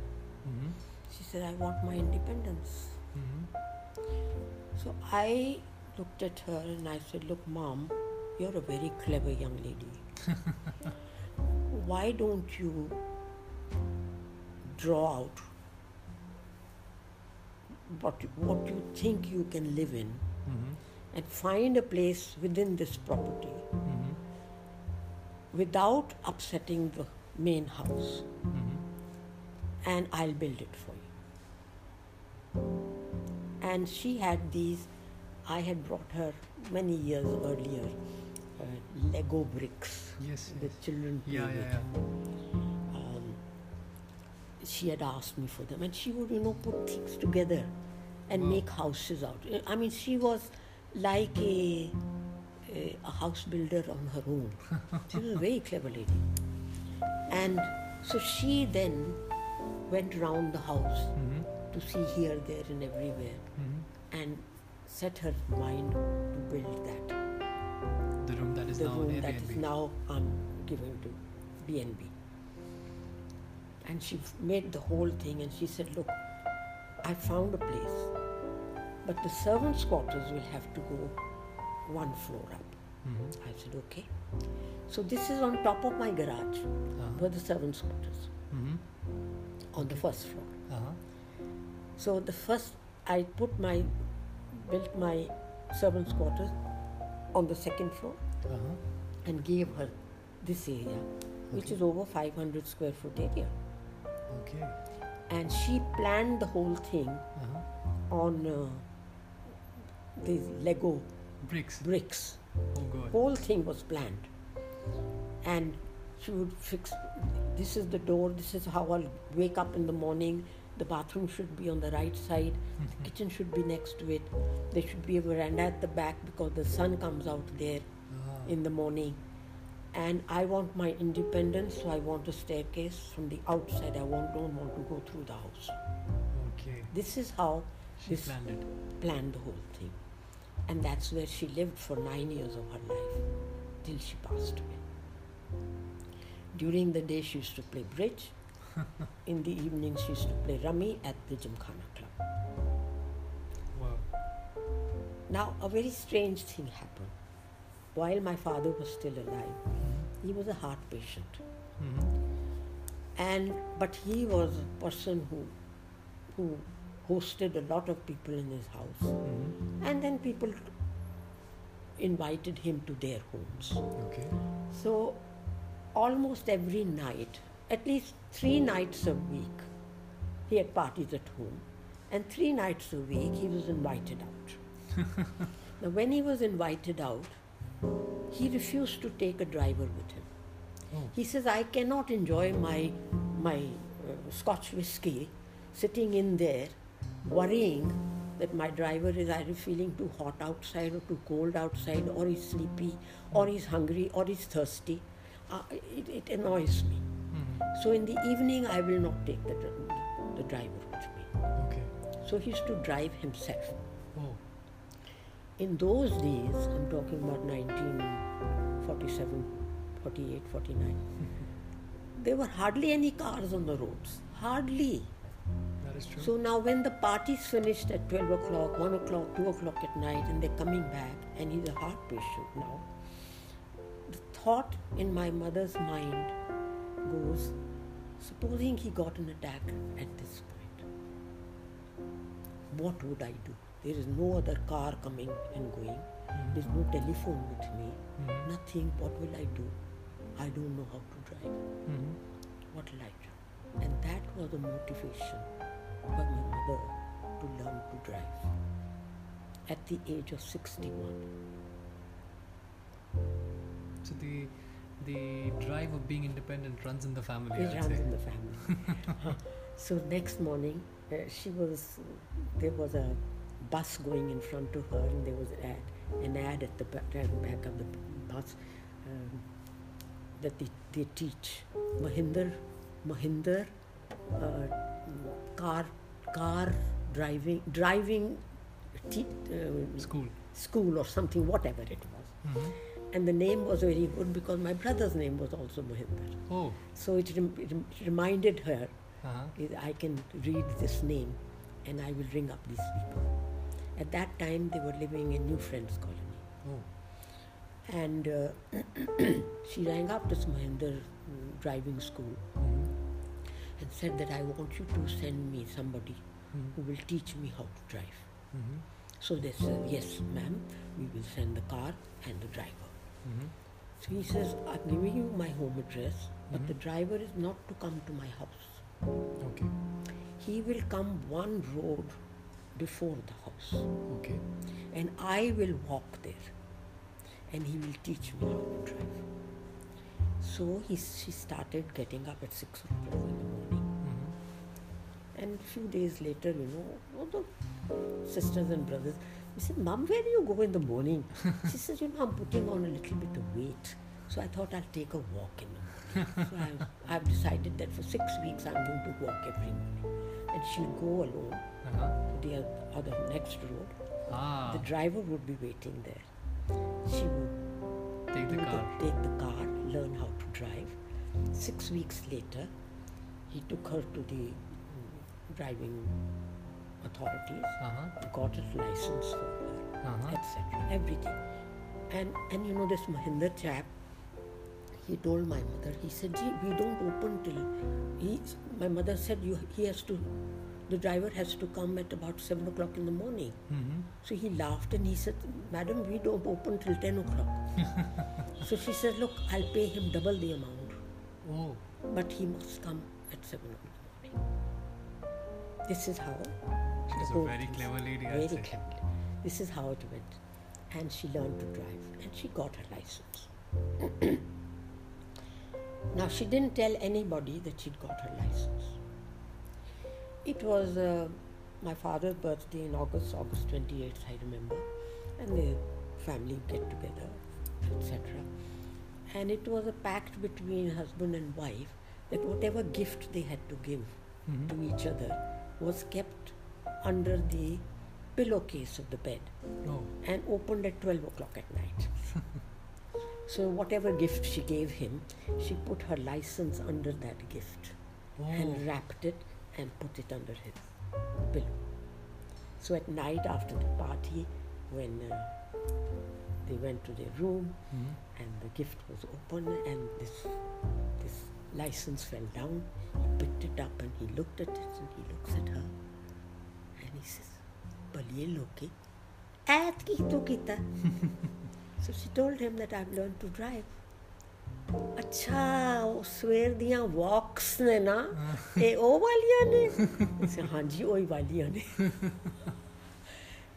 Mhm. She said, I want my independence. Mhm. So I looked at her and I said, Look, mom, you're a very clever young lady. Why don't you draw out what, what you think you can live in Mhm. and find a place within this property Mhm. without upsetting the main house Mhm. and I'll build it for you. And she had these, I had brought her many years earlier uh, Lego bricks Yes. the yes. children play Yeah, with. yeah, yeah. Um, she had asked me for them, and she would, you know, put things together and Wow. make houses out. I mean, she was like a, a, a house builder on her own. she was a very clever lady. And so she then went around the house Mhm. To see here, there, and everywhere, Mhm. and set her mind to build that. The room that is the now room an that Airbnb. is now I'm giving to BNB. And she made the whole thing and she said, Look, I found a place, but the servants' quarters will have to go one floor up. Mhm. I said, Okay. So this is on top of my garage Uh-huh. were the servants' quarters Mhm. on the first floor. Uh-huh. So the first, I put my, built my servants' quarters on the second floor Uh-huh. and gave her this area, which is over 500 square foot area. Okay. And she planned the whole thing Uh-huh. on uh, these Lego Bricks. bricks. Oh god. Whole thing was planned. And she would fix this is the door, this is how I'll wake up in the morning. The bathroom should be on the right side, Mhm. kitchen should be next to it. There should be a veranda at the back because the sun comes out there. Ah. in the morning and I want my independence so I want a staircase from the outside I want, don't want to go through the house Okay. this is how She this planned it. planned the whole thing and that's where she lived for nine years of her life till she passed away during the day she used to play bridge in the evening she used to play rummy at the Gymkhana club Wow. now a very strange thing happened while my father was still alive he was a heart patient Mhm. and but he was a person who who hosted a lot of people in his house Mhm. and then people invited him to their homes Okay. so almost every night at least three nights a week he had parties at home and three nights a week he was invited out now when he was invited out he refused to take a driver with him Oh. he says, I cannot enjoy my, my uh, Scotch whiskey sitting in there worrying that my driver is either feeling too hot outside or too cold outside or he's sleepy or he's hungry or he's thirsty. Uh, it, it annoys me. So in the evening, I will not take the, the driver with me. Okay. So he used to drive himself. Oh. In those days, I'm talking about 1947, 48, 49, there were hardly any cars on the roads. Hardly. That is true. So now, when the party's finished at 12 o'clock, 1 o'clock, 2 o'clock at night, and they're coming back, and he's a heart patient now, the thought in my mother's mind goes supposing he got an attack at this point, what would I do? There is no other car coming and going, Mhm. there's no telephone with me, Mhm. nothing. What will I do? I don't know how to drive. Mhm. What will I do? And that was the motivation for my mother to learn to drive at the age of 61. So the the drive of being independent runs in the family. It I'd runs say. in the family. so next morning, uh, she was there was a bus going in front of her, and there was an ad, an ad at the back, back of the bus um, that they, they teach Mahinder, Mahinder uh, car car driving driving te- uh, School. school or something, whatever it was. hmm And the name was very good because my brother's name was also Mohinder. Oh. So it, rem- it rem- reminded her Uh-huh. I can read this name and I will ring up these people. At that time, they were living in New Friends Colony. Oh. And uh, she rang up this Mohinder mm, driving school hmm and said that I want you to send me somebody hmm who will teach me how to drive. hmm So they said, Yes, ma'am, we will send the car and the driver. Hmm So he says, I'm giving you my home address, but Mhm. the driver is not to come to my house. Okay. He will come one road before the house, Okay. and I will walk there, and he will teach me how to drive. So he, she started getting up at six o'clock in the morning, hmm and a few days later, you know, all the sisters and brothers, we said, Mom, where do you go in the morning? she says, You know, I'm putting on a little bit of weight, so I thought I'll take a walk in the morning. so I've, I've decided that for six weeks I'm going to walk every morning. And she'll go alone Uh-huh. to the other next road. Ah. The driver would be waiting there. She would Take the car. take the car, learn how to drive. Six weeks later, he took her to the mm, driving authorities, Uh-huh. got a license for her, Uh-huh. etc. Everything. And and you know this Mahinder chap, he told my mother, he said, Gee, we don't open till he my mother said you he has to the driver has to come at about seven o'clock in the morning. hmm So he laughed and he said, Madam, we don't open till 10 o'clock. so she said, Look, I'll pay him double the amount, Oh. but he must come at 7 o'clock in the morning. This is how. She's a very thing- clever lady, Very say. clever. This is how it went. And she learned to drive and she got her license. now, she didn't tell anybody that she'd got her license. It was uh, my father's birthday in August, August 28th, I remember, and the family get together, etc. And it was a pact between husband and wife that whatever gift they had to give hmm to each other was kept under the pillowcase of the bed Oh. and opened at 12 o'clock at night. so, whatever gift she gave him, she put her license under that gift Oh. and wrapped it and put it under his pillow. So, at night after the party, when uh, they went to their room hmm and the gift was open and this this license fell down, he picked it up and he looked at it and he looks at her dices, Loki, so she told him that I've learned to drive. अच्छा सवेर दियां वॉक्स ने ना ए ओ वालियां ने से हाँ जी ओ वालियां ने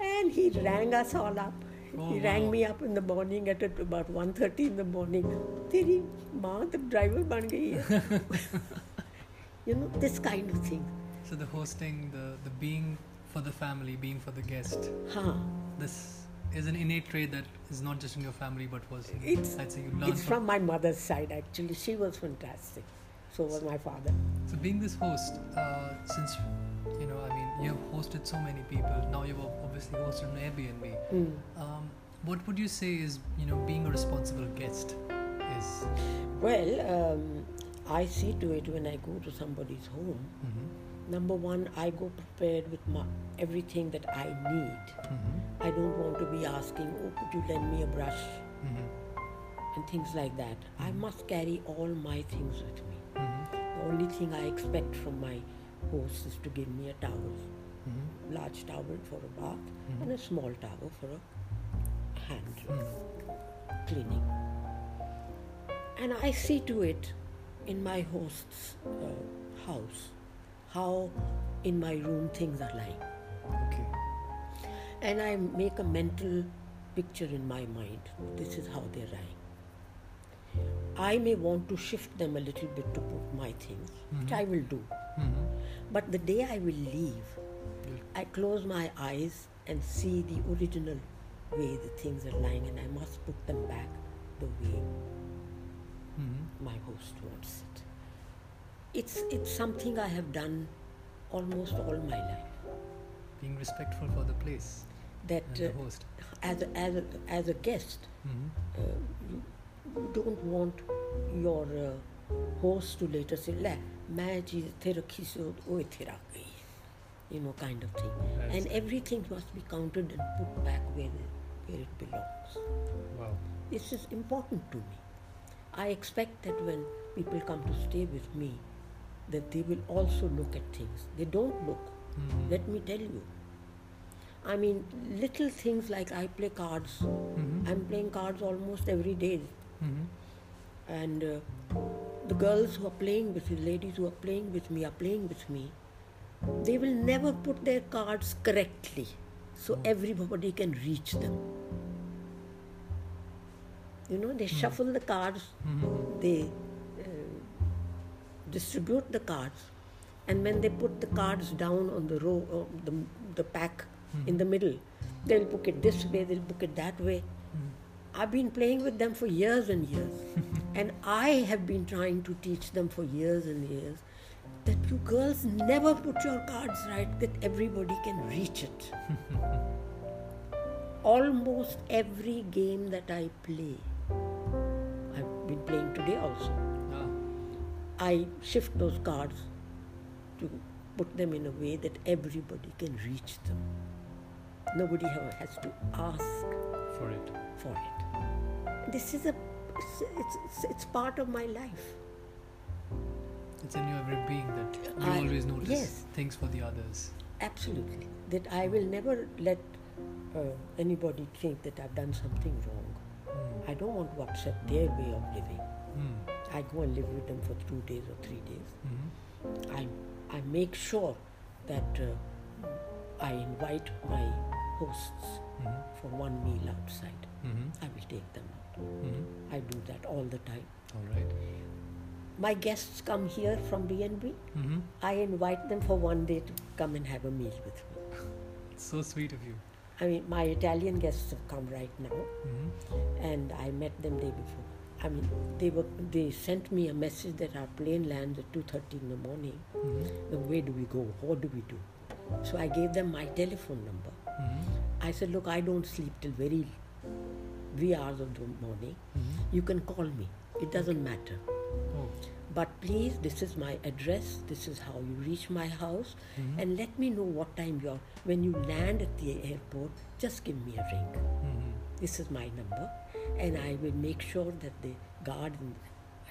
and he rang us all up. Oh, he rang me up in the morning at about 1:30 in the morning. तेरी माँ तो ड्राइवर बन गई है you you know this kind of thing. So the hosting the the being for the family, being for the guest. huh This is an innate trait that is not just in your family, but was It's- I'd say you learn it's from my mother's side actually she was fantastic so was my father So being this host, uh, since you know, I mean, you've hosted so many people. Now you've obviously hosted an Airbnb. Hmm. Um, what would you say is you know being a responsible guest is? Well, um, I see to it when I go to somebody's home. Mm-hmm. Number one, I go prepared with my, everything that I need. Mm-hmm. I don't want to be asking, oh, could you lend me a brush? Mm-hmm. And things like that. I must carry all my things with me. Mm-hmm. The only thing I expect from my host is to give me a towel, Mm-hmm. large towel for a bath, and a small towel for a hand Mm-hmm. cleaning. And I see to it in my host's uh, house how in my room things are lying. Okay. And I make a mental picture in my mind. This is how they're lying. I may want to shift them a little bit to put my things, which Mhm. I will do. Mm-hmm. But the day I will leave, I close my eyes and see the original way the things are lying, and I must put them back the way Mm-hmm. my host wants it's it's something I have done almost all my life. Being respectful for the place. That uh, the host. As a, as a, as a guest, mm-hmm. uh, you, don't want your uh, host to later say, "La, maji thera kiso रखी से you know, kind of thing. That's and everything must be counted and put back where where it belongs. Wow. This is important to me. I expect that when people come to stay with me, that they will also look at things. They don't look. Mhm. Let me tell you. I mean, little things like I play cards. Mhm. I'm playing cards almost every day, Mhm. and uh, the girls who are playing with me, ladies who are playing with me, are playing with me. They will never put their cards correctly, so Oh. everybody can reach them. You know, they shuffle the cards Mhm. they distribute the cards and when they put the cards down on the row uh, the, the pack in the middle they'll book it this way they'll book it that way Mhm. i've been playing with them for years and years and i have been trying to teach them for years and years that you girls never put your cards right that everybody can reach it almost every game that i play i've been playing today also. I shift those cards to put them in a way that everybody can reach them. Nobody has to ask For it. for it. This is a it's, it's, it's, part of my life. It's in your every being that you I- always notice yes. things for the others. Absolutely. That I will never let uh, anybody think that I've done something wrong. Mm. I don't want to upset their way of living. Mm. I go and live with them for two days or three days. Mhm. I, I make sure that uh, I invite my hosts Mhm. for one meal outside. Mhm. I will take them out. Mhm. I do that all the time. All right. My guests come here from BNB. Mhm. I invite them for one day to come and have a meal with me. So sweet of you. I mean, my Italian guests have come right now, Mhm. and I met them day before. I mean, they were they sent me a message that our plane lands at two thirty in the morning. Mhm. Then where do we go? What do we do? So I gave them my telephone number. Mhm. I said, look, I don't sleep till very wee hours of the morning. Mhm. You can call me. It doesn't matter. Oh. But please, this is my address. This is how you reach my house. Mhm. And let me know what time you're. When you land at the airport, just give me a ring. Mhm. This is my number, and I will make sure that the guard in,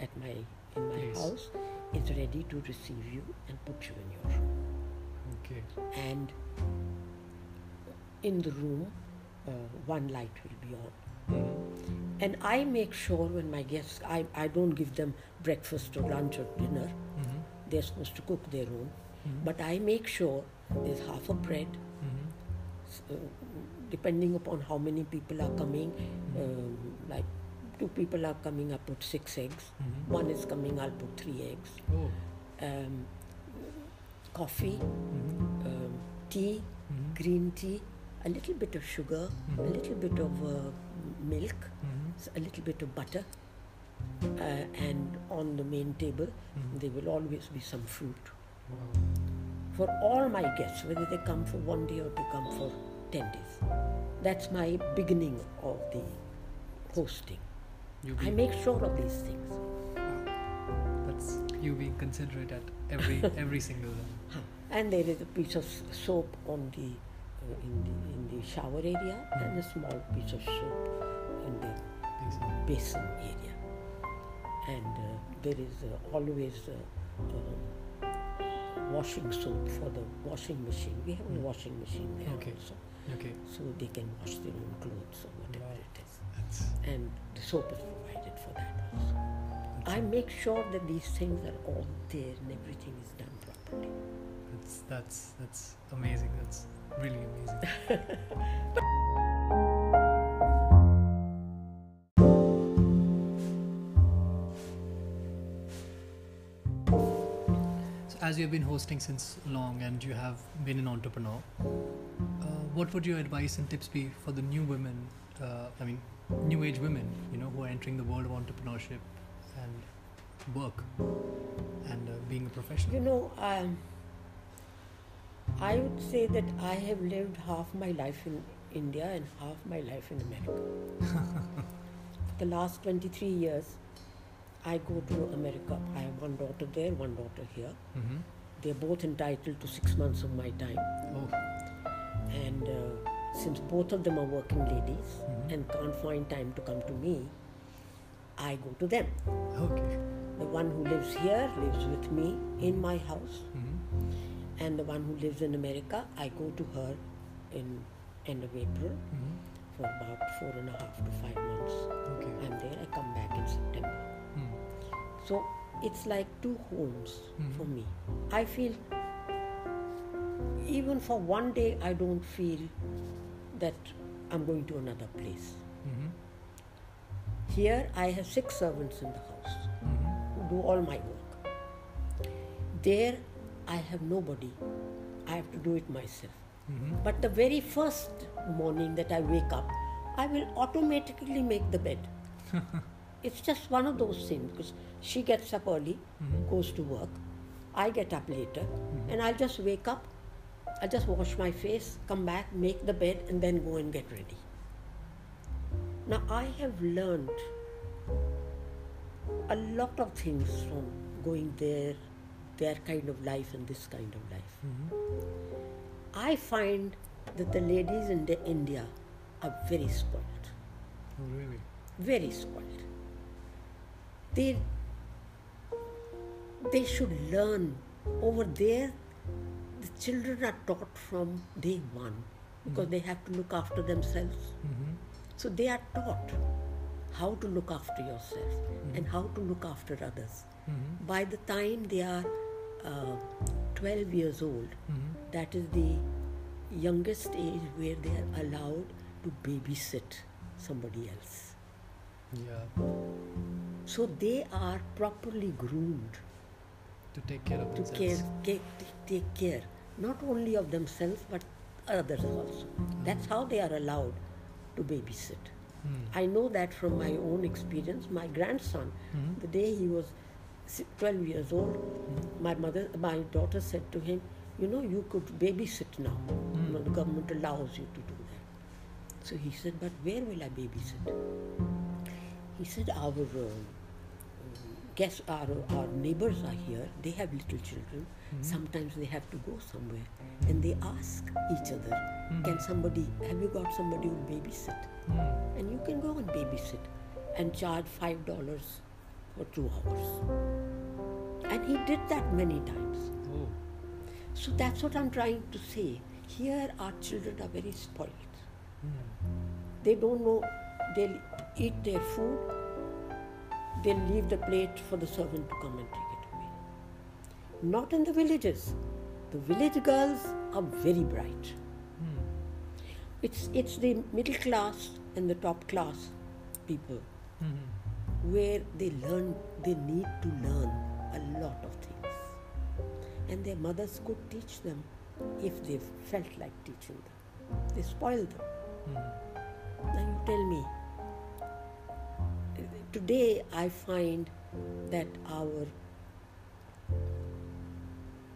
at my in my Please. house is ready to receive you and put you in your room. Okay. And in the room, uh, one light will be on. And I make sure when my guests, I, I don't give them breakfast or lunch or dinner. Mhm. They're supposed to cook their own. Mhm. But I make sure there's half a bread, Mhm. uh, depending upon how many people are coming. Um, like two people are coming, I put six eggs. Mhm. One is coming, I'll put three eggs. Oh. Um, coffee, Mhm. um, tea, Mhm. green tea, a little bit of sugar, a Mhm. little bit of uh, milk, a little bit of butter, uh, and on the main table there will always be some fruit. Wow. For all my guests, whether they come for one day or they come for 10 days. That's my beginning of the hosting. You I make sure of these things. that's you being considerate at every every single one. And there is a piece of soap on the uh, in the in the shower area and a small piece of soap in the Decent. basin area. And uh, there is uh, always uh, um, washing soap for the washing machine. We have a Mm. washing machine there Okay. also, Okay. so they can wash their own clothes or whatever Wow. it is. That's, And the soap is provided for that also. that's I make sure that these things are all there and everything is done properly. That's that's that's amazing. That's really amazing. as you've been hosting since long and you have been an entrepreneur, uh, what would your advice and tips be for the new women? Uh, I mean, new age women, you know, who are entering the world of entrepreneurship and work and uh, being a professional? You know, um, I would say that I have lived half my life in India and half my life in America. For the last 23 years, I go to America. I have one daughter there, one daughter here. Mm-hmm. They're both entitled to six months of my time. Oh, And uh, since both of them are working ladies Mhm. and can't find time to come to me, I go to them. okay. The one who lives here lives with me in my house, Mm-hmm. and the one who lives in America, I go to her in end of April Mm-hmm. for about four and a half to five months. Okay. I'm there. I come back in September. So it's like two homes Mhm. for me. I feel even for one day, I don't feel that I'm going to another place. Mm-hmm. Here, I have six servants in the house Mm-hmm. who do all my work. There, I have nobody. I have to do it myself. Mm-hmm. But the very first morning that I wake up, I will automatically make the bed. it's just one of those things because she gets up early, Mhm. goes to work. I get up later, and I'll just wake up. I'll just wash my face, come back, make the bed, and then go and get ready. Now, I have learned a lot of things from going there, their kind of life, and this kind of life. Mm-hmm. I find that the ladies in the India are very spoiled, Oh, really? very spoiled. They they should learn over there. The children are taught from day one because they have to look after themselves. Mm-hmm. So they are taught how to look after yourself and how to look after others. Mm-hmm. By the time they are uh, 12 years old, Mm-hmm. that is the youngest age where they are allowed to babysit somebody else. Yeah. So they are properly groomed To take care of themselves to themselves. care, take, take care not only of themselves but others also. That's how they are allowed to babysit. Mm. I know that from my own experience. My grandson, Mhm. the day he was 12 years old, my mother, my daughter said to him, "You know, you could babysit now. You know, the government allows you to do that." So he said, "But where will I babysit?" He said, "Our uh, guests, our our neighbors are here. They have little children. Sometimes they have to go somewhere, and they ask each other, "Can somebody? Have you got somebody who will babysit?" Mm. and you can go and babysit and charge five dollars for two hours. And he did that many times. Oh. So that's what I'm trying to say. Here, our children are very spoiled. Mm. They don't know, they'll eat their food, they'll leave the plate for the servant to come and take it away. Not in the villages. The village girls are very bright. Mm. It's, it's the middle class and the top class people Mm-hmm. where they learn they need to learn a lot of things and their mothers could teach them if they felt like teaching them they spoil them Mm. now you tell me today i find that our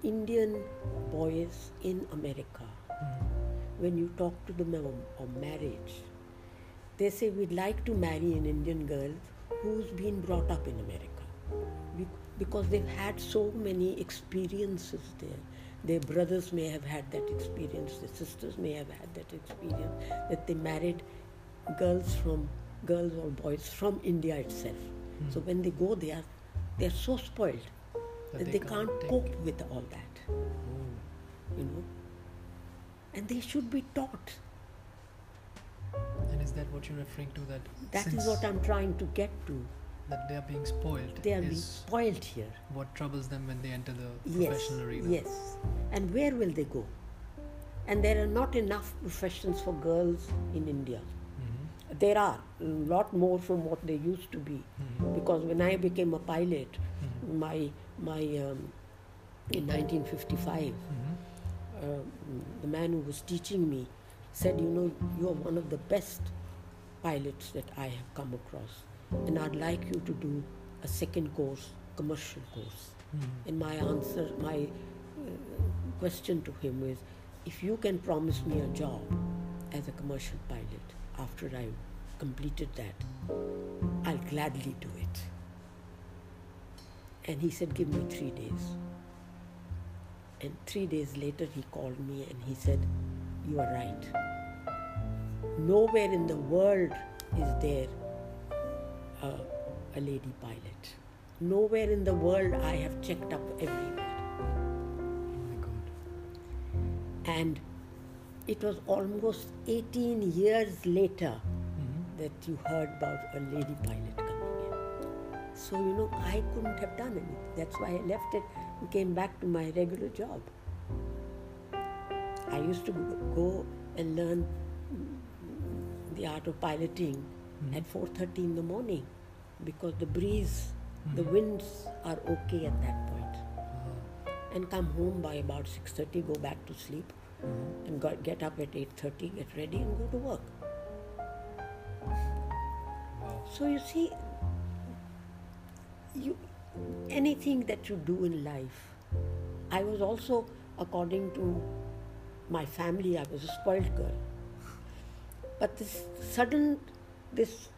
indian boys in america Mm. when you talk to them of, marriage, they say we'd like to marry an Indian girl who's been brought up in America because they've had so many experiences there. Their brothers may have had that experience, their sisters may have had that experience, that they married girls from girls or boys from India itself. So hmm. when they go there, they're so spoiled that, they, can't, take- cope with all that, Oh. you know. And they should be taught. And is that what you're referring to? That That is what I'm trying to get to. that they are being spoiled They are being spoiled here. what troubles them when they enter the Yes. professional arena. Yes. And where will they go? And there are not enough professions for girls in India. Mm-hmm. There are a lot more from what they used to be. Mm-hmm. Because when I became a pilot, Mhm. my my um, in 1955, Mm-hmm. uh, the man who was teaching me said, "You know, you are one of the best pilots that I have come across, and I'd like you to do a second course commercial course. Mm. And my answer, my uh, question to him is if you can promise me a job as a commercial pilot after I completed that, I'll gladly do it. And he said, Give me three days. And three days later, he called me and he said, You are right. Nowhere in the world is there a, a lady pilot. Nowhere in the world I have checked up everywhere. Oh my God. And it was almost 18 years later Mhm. that you heard about a lady pilot coming in. So, you know, I couldn't have done anything. That's why I left it and came back to my regular job. I used to go and learn the art of piloting Mhm. at 4.30 in the morning because the breeze, the Mhm. winds are okay at that point. Ah. And come home by about 6.30, go back to sleep Mhm. and got, get up at 8.30, get ready and go to work. Wow. So you see, you anything that you do in life. I was also, according to my family, I was a spoiled girl. But this sudden, this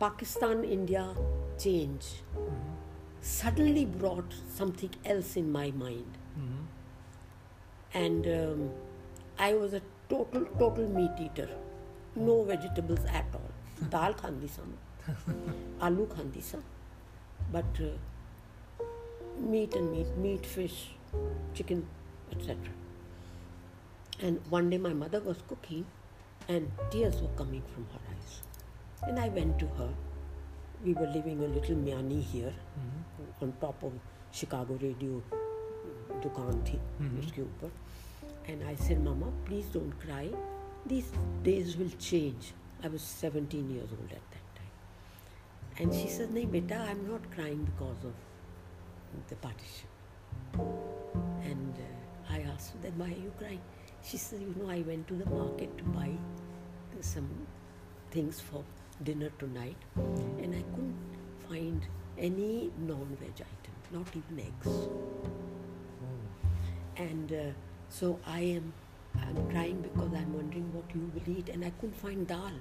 Pakistan-India change Mhm. suddenly brought something else in my mind. Mhm. And um, I was a total total meat eater, no vegetables at all. Dal khandi sam, aloo khandi sam, but uh, meat and meat, meat, fish, chicken, etc. And one day my mother was cooking, and tears were coming from her eyes, and I went to her. We were living a little miani here, Mhm. on top of Chicago radio दुकान थी Mhm. उसके ऊपर and I said mama please don't cry these days will change i was 17 years old at that time and she said nahi beta i'm not crying because of the partition and uh, i asked her then why are you crying she said you know i went to the market to buy some things for dinner tonight and i couldn't find any non-veg item not even eggs Oh. and uh, so I am I'm crying because I'm wondering what you will eat. And I couldn't find dal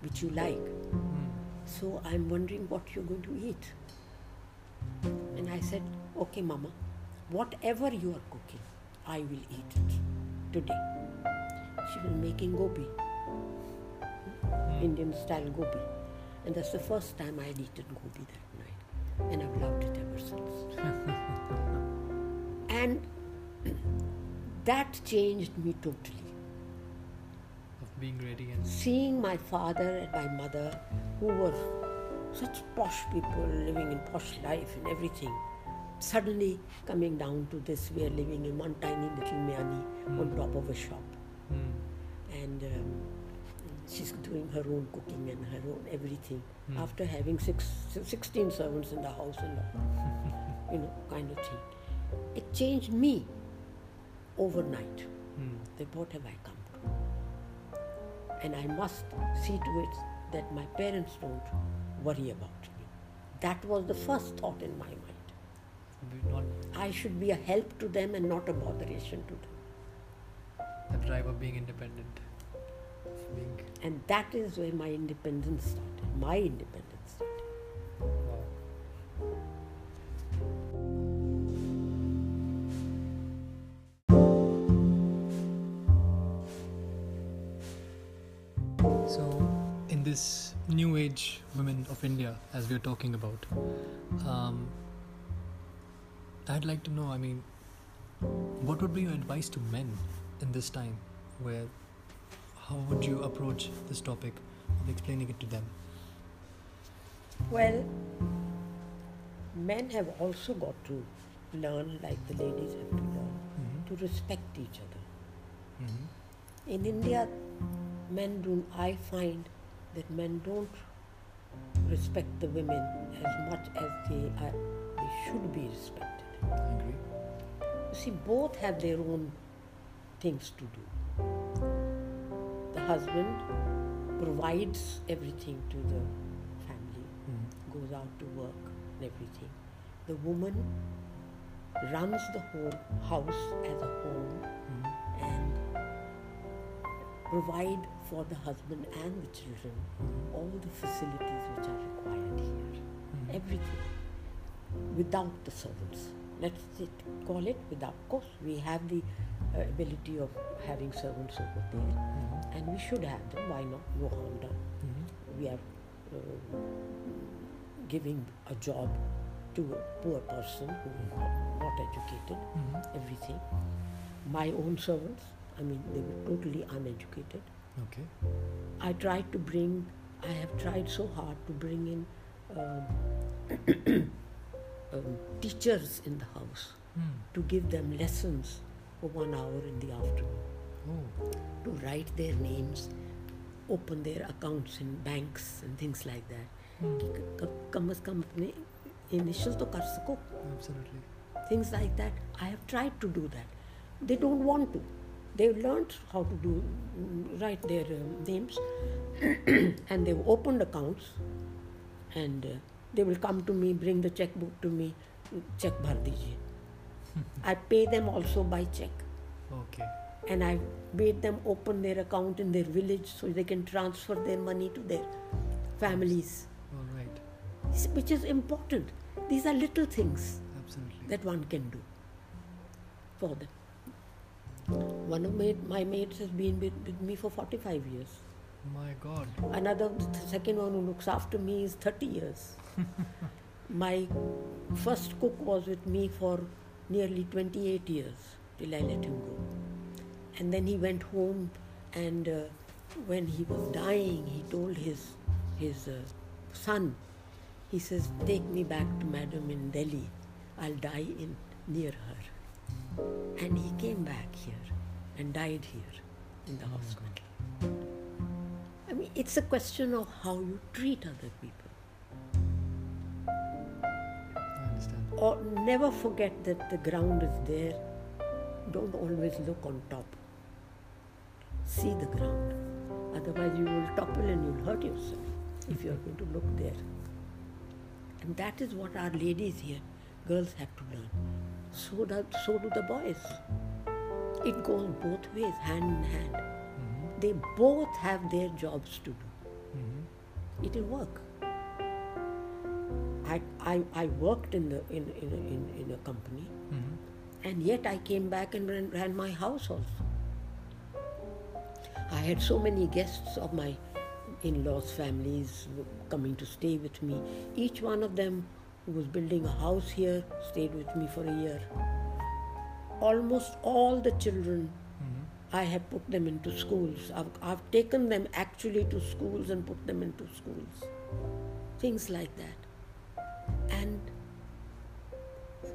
which you like. Mm. so I'm wondering what you're going to eat. And I said okay mama whatever you are cooking I will eat it today. She was making gobi. Indian style gobi. And that's the first time I had eaten gobi that night. And I've loved it ever since. And that changed me totally Of being ready and seeing my father and my mother who were such posh people living in posh life and everything suddenly coming down to this we are living in one tiny little miani on Mm. top of a shop Mm. and um, she's doing her own cooking and her own everything Mm. after having six, 16 servants in the house and all you know kind of thing it changed me overnight Mm. that what have I come to? And I must see to it that my parents don't worry about me. That was the first thought in my mind. Not I should be a help to them and not a botheration to them. the drive of being independent. Being And that is where my independence started. My independence this new age women of India, as we are talking about, um, I'd like to know. I mean, what would be your advice to men in this time? Where, how would you approach this topic of explaining it to them? Well, men have also got to learn, like the ladies have to learn, Mm-hmm. to respect each other. Mm-hmm. In India, men do. I find that men don't respect the women as much as they are. They should be respected. I agree. You see, both have their own things to do. The husband provides everything to the family, Mm-hmm. goes out to work and everything. The woman runs the whole house as a home Mhm. Provide for the husband and the children all the facilities which are required here. Mhm. Everything without the servants. Let's call it without. Of course, we have the uh, ability of having servants over there, Mhm. and we should have them. Why not? No harm done. Mhm. We are uh, giving a job to a poor person who is not, educated. Mhm. Everything. My own servants. I mean, they were totally uneducated. Okay. I tried to bring, I have tried so hard to bring in um, um, teachers in the house Mm. to give them lessons for one hour in the afternoon, Oh. to write their names, open their accounts in banks and things like that. Mm. कि क- कम से कम अपने initial तो कर सको Absolutely. things like that. I have tried to do that. They don't want to. They've learned how to do write their um, names, and they've opened accounts, and uh, they will come to me, bring the checkbook to me, check bhar dijiye. I pay them also by check, Okay. and I made them open their account in their village so they can transfer their money to their families, All right. which is important. These are little things. Absolutely. that one can do for them. One of my, my mates has been with, with me for 45 years. My God. Another, the second one who looks after me is 30 years. my first cook was with me for nearly 28 years till I let him go. And then he went home, and uh, when he was dying, he told his, his uh, son, he says, Take me back to Madam in Delhi. I'll die in near her. And he came back and died here in the hospital. I mean, it's a question of how you treat other people. I understand. Or never forget that the ground is there. Don't always look on top. See the ground. Otherwise, you will topple and you'll hurt yourself if you're going to look there. And that is what our ladies here, girls have to learn. So do, so do the boys. It goes both ways, hand in hand. Mhm. They both have their jobs to do. Mhm. It will work. I, I, I worked in, the, in, in, a- in, in a company Mhm. and yet I came back and ran, ran my house also. I had so many guests of my in laws' families coming to stay with me. Each one of them who was building a house here stayed with me for a year. Almost all the children, Mhm. I have put them into schools. I've, I've taken them actually to schools and put them into schools. Things like that. And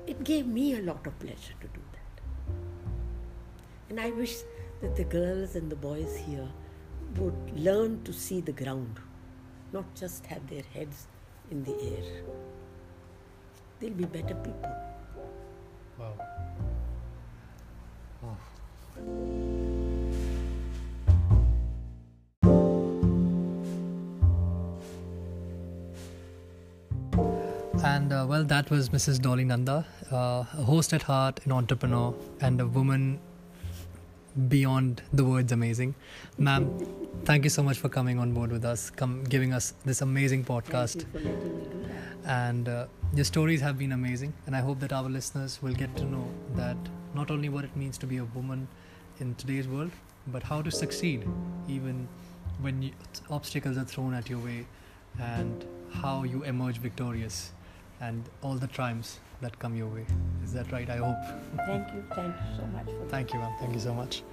it gave me a lot of pleasure to do that. And I wish that the girls and the boys here would learn to see the ground, not just have their heads in the air. They'll be better people. Wow. And uh, well, that was Mrs. Dolly Nanda, uh, a host at heart, an entrepreneur, and a woman beyond the words amazing. Ma'am, thank you so much for coming on board with us, come giving us this amazing podcast you and uh, your stories have been amazing and i hope that our listeners will get to know that not only what it means to be a woman in today's world but how to succeed even when you, obstacles are thrown at your way and how you emerge victorious and all the triumphs that come your way. Is that right? I hope. Thank you. Thank you so much for thank you ma'am. Thank you so much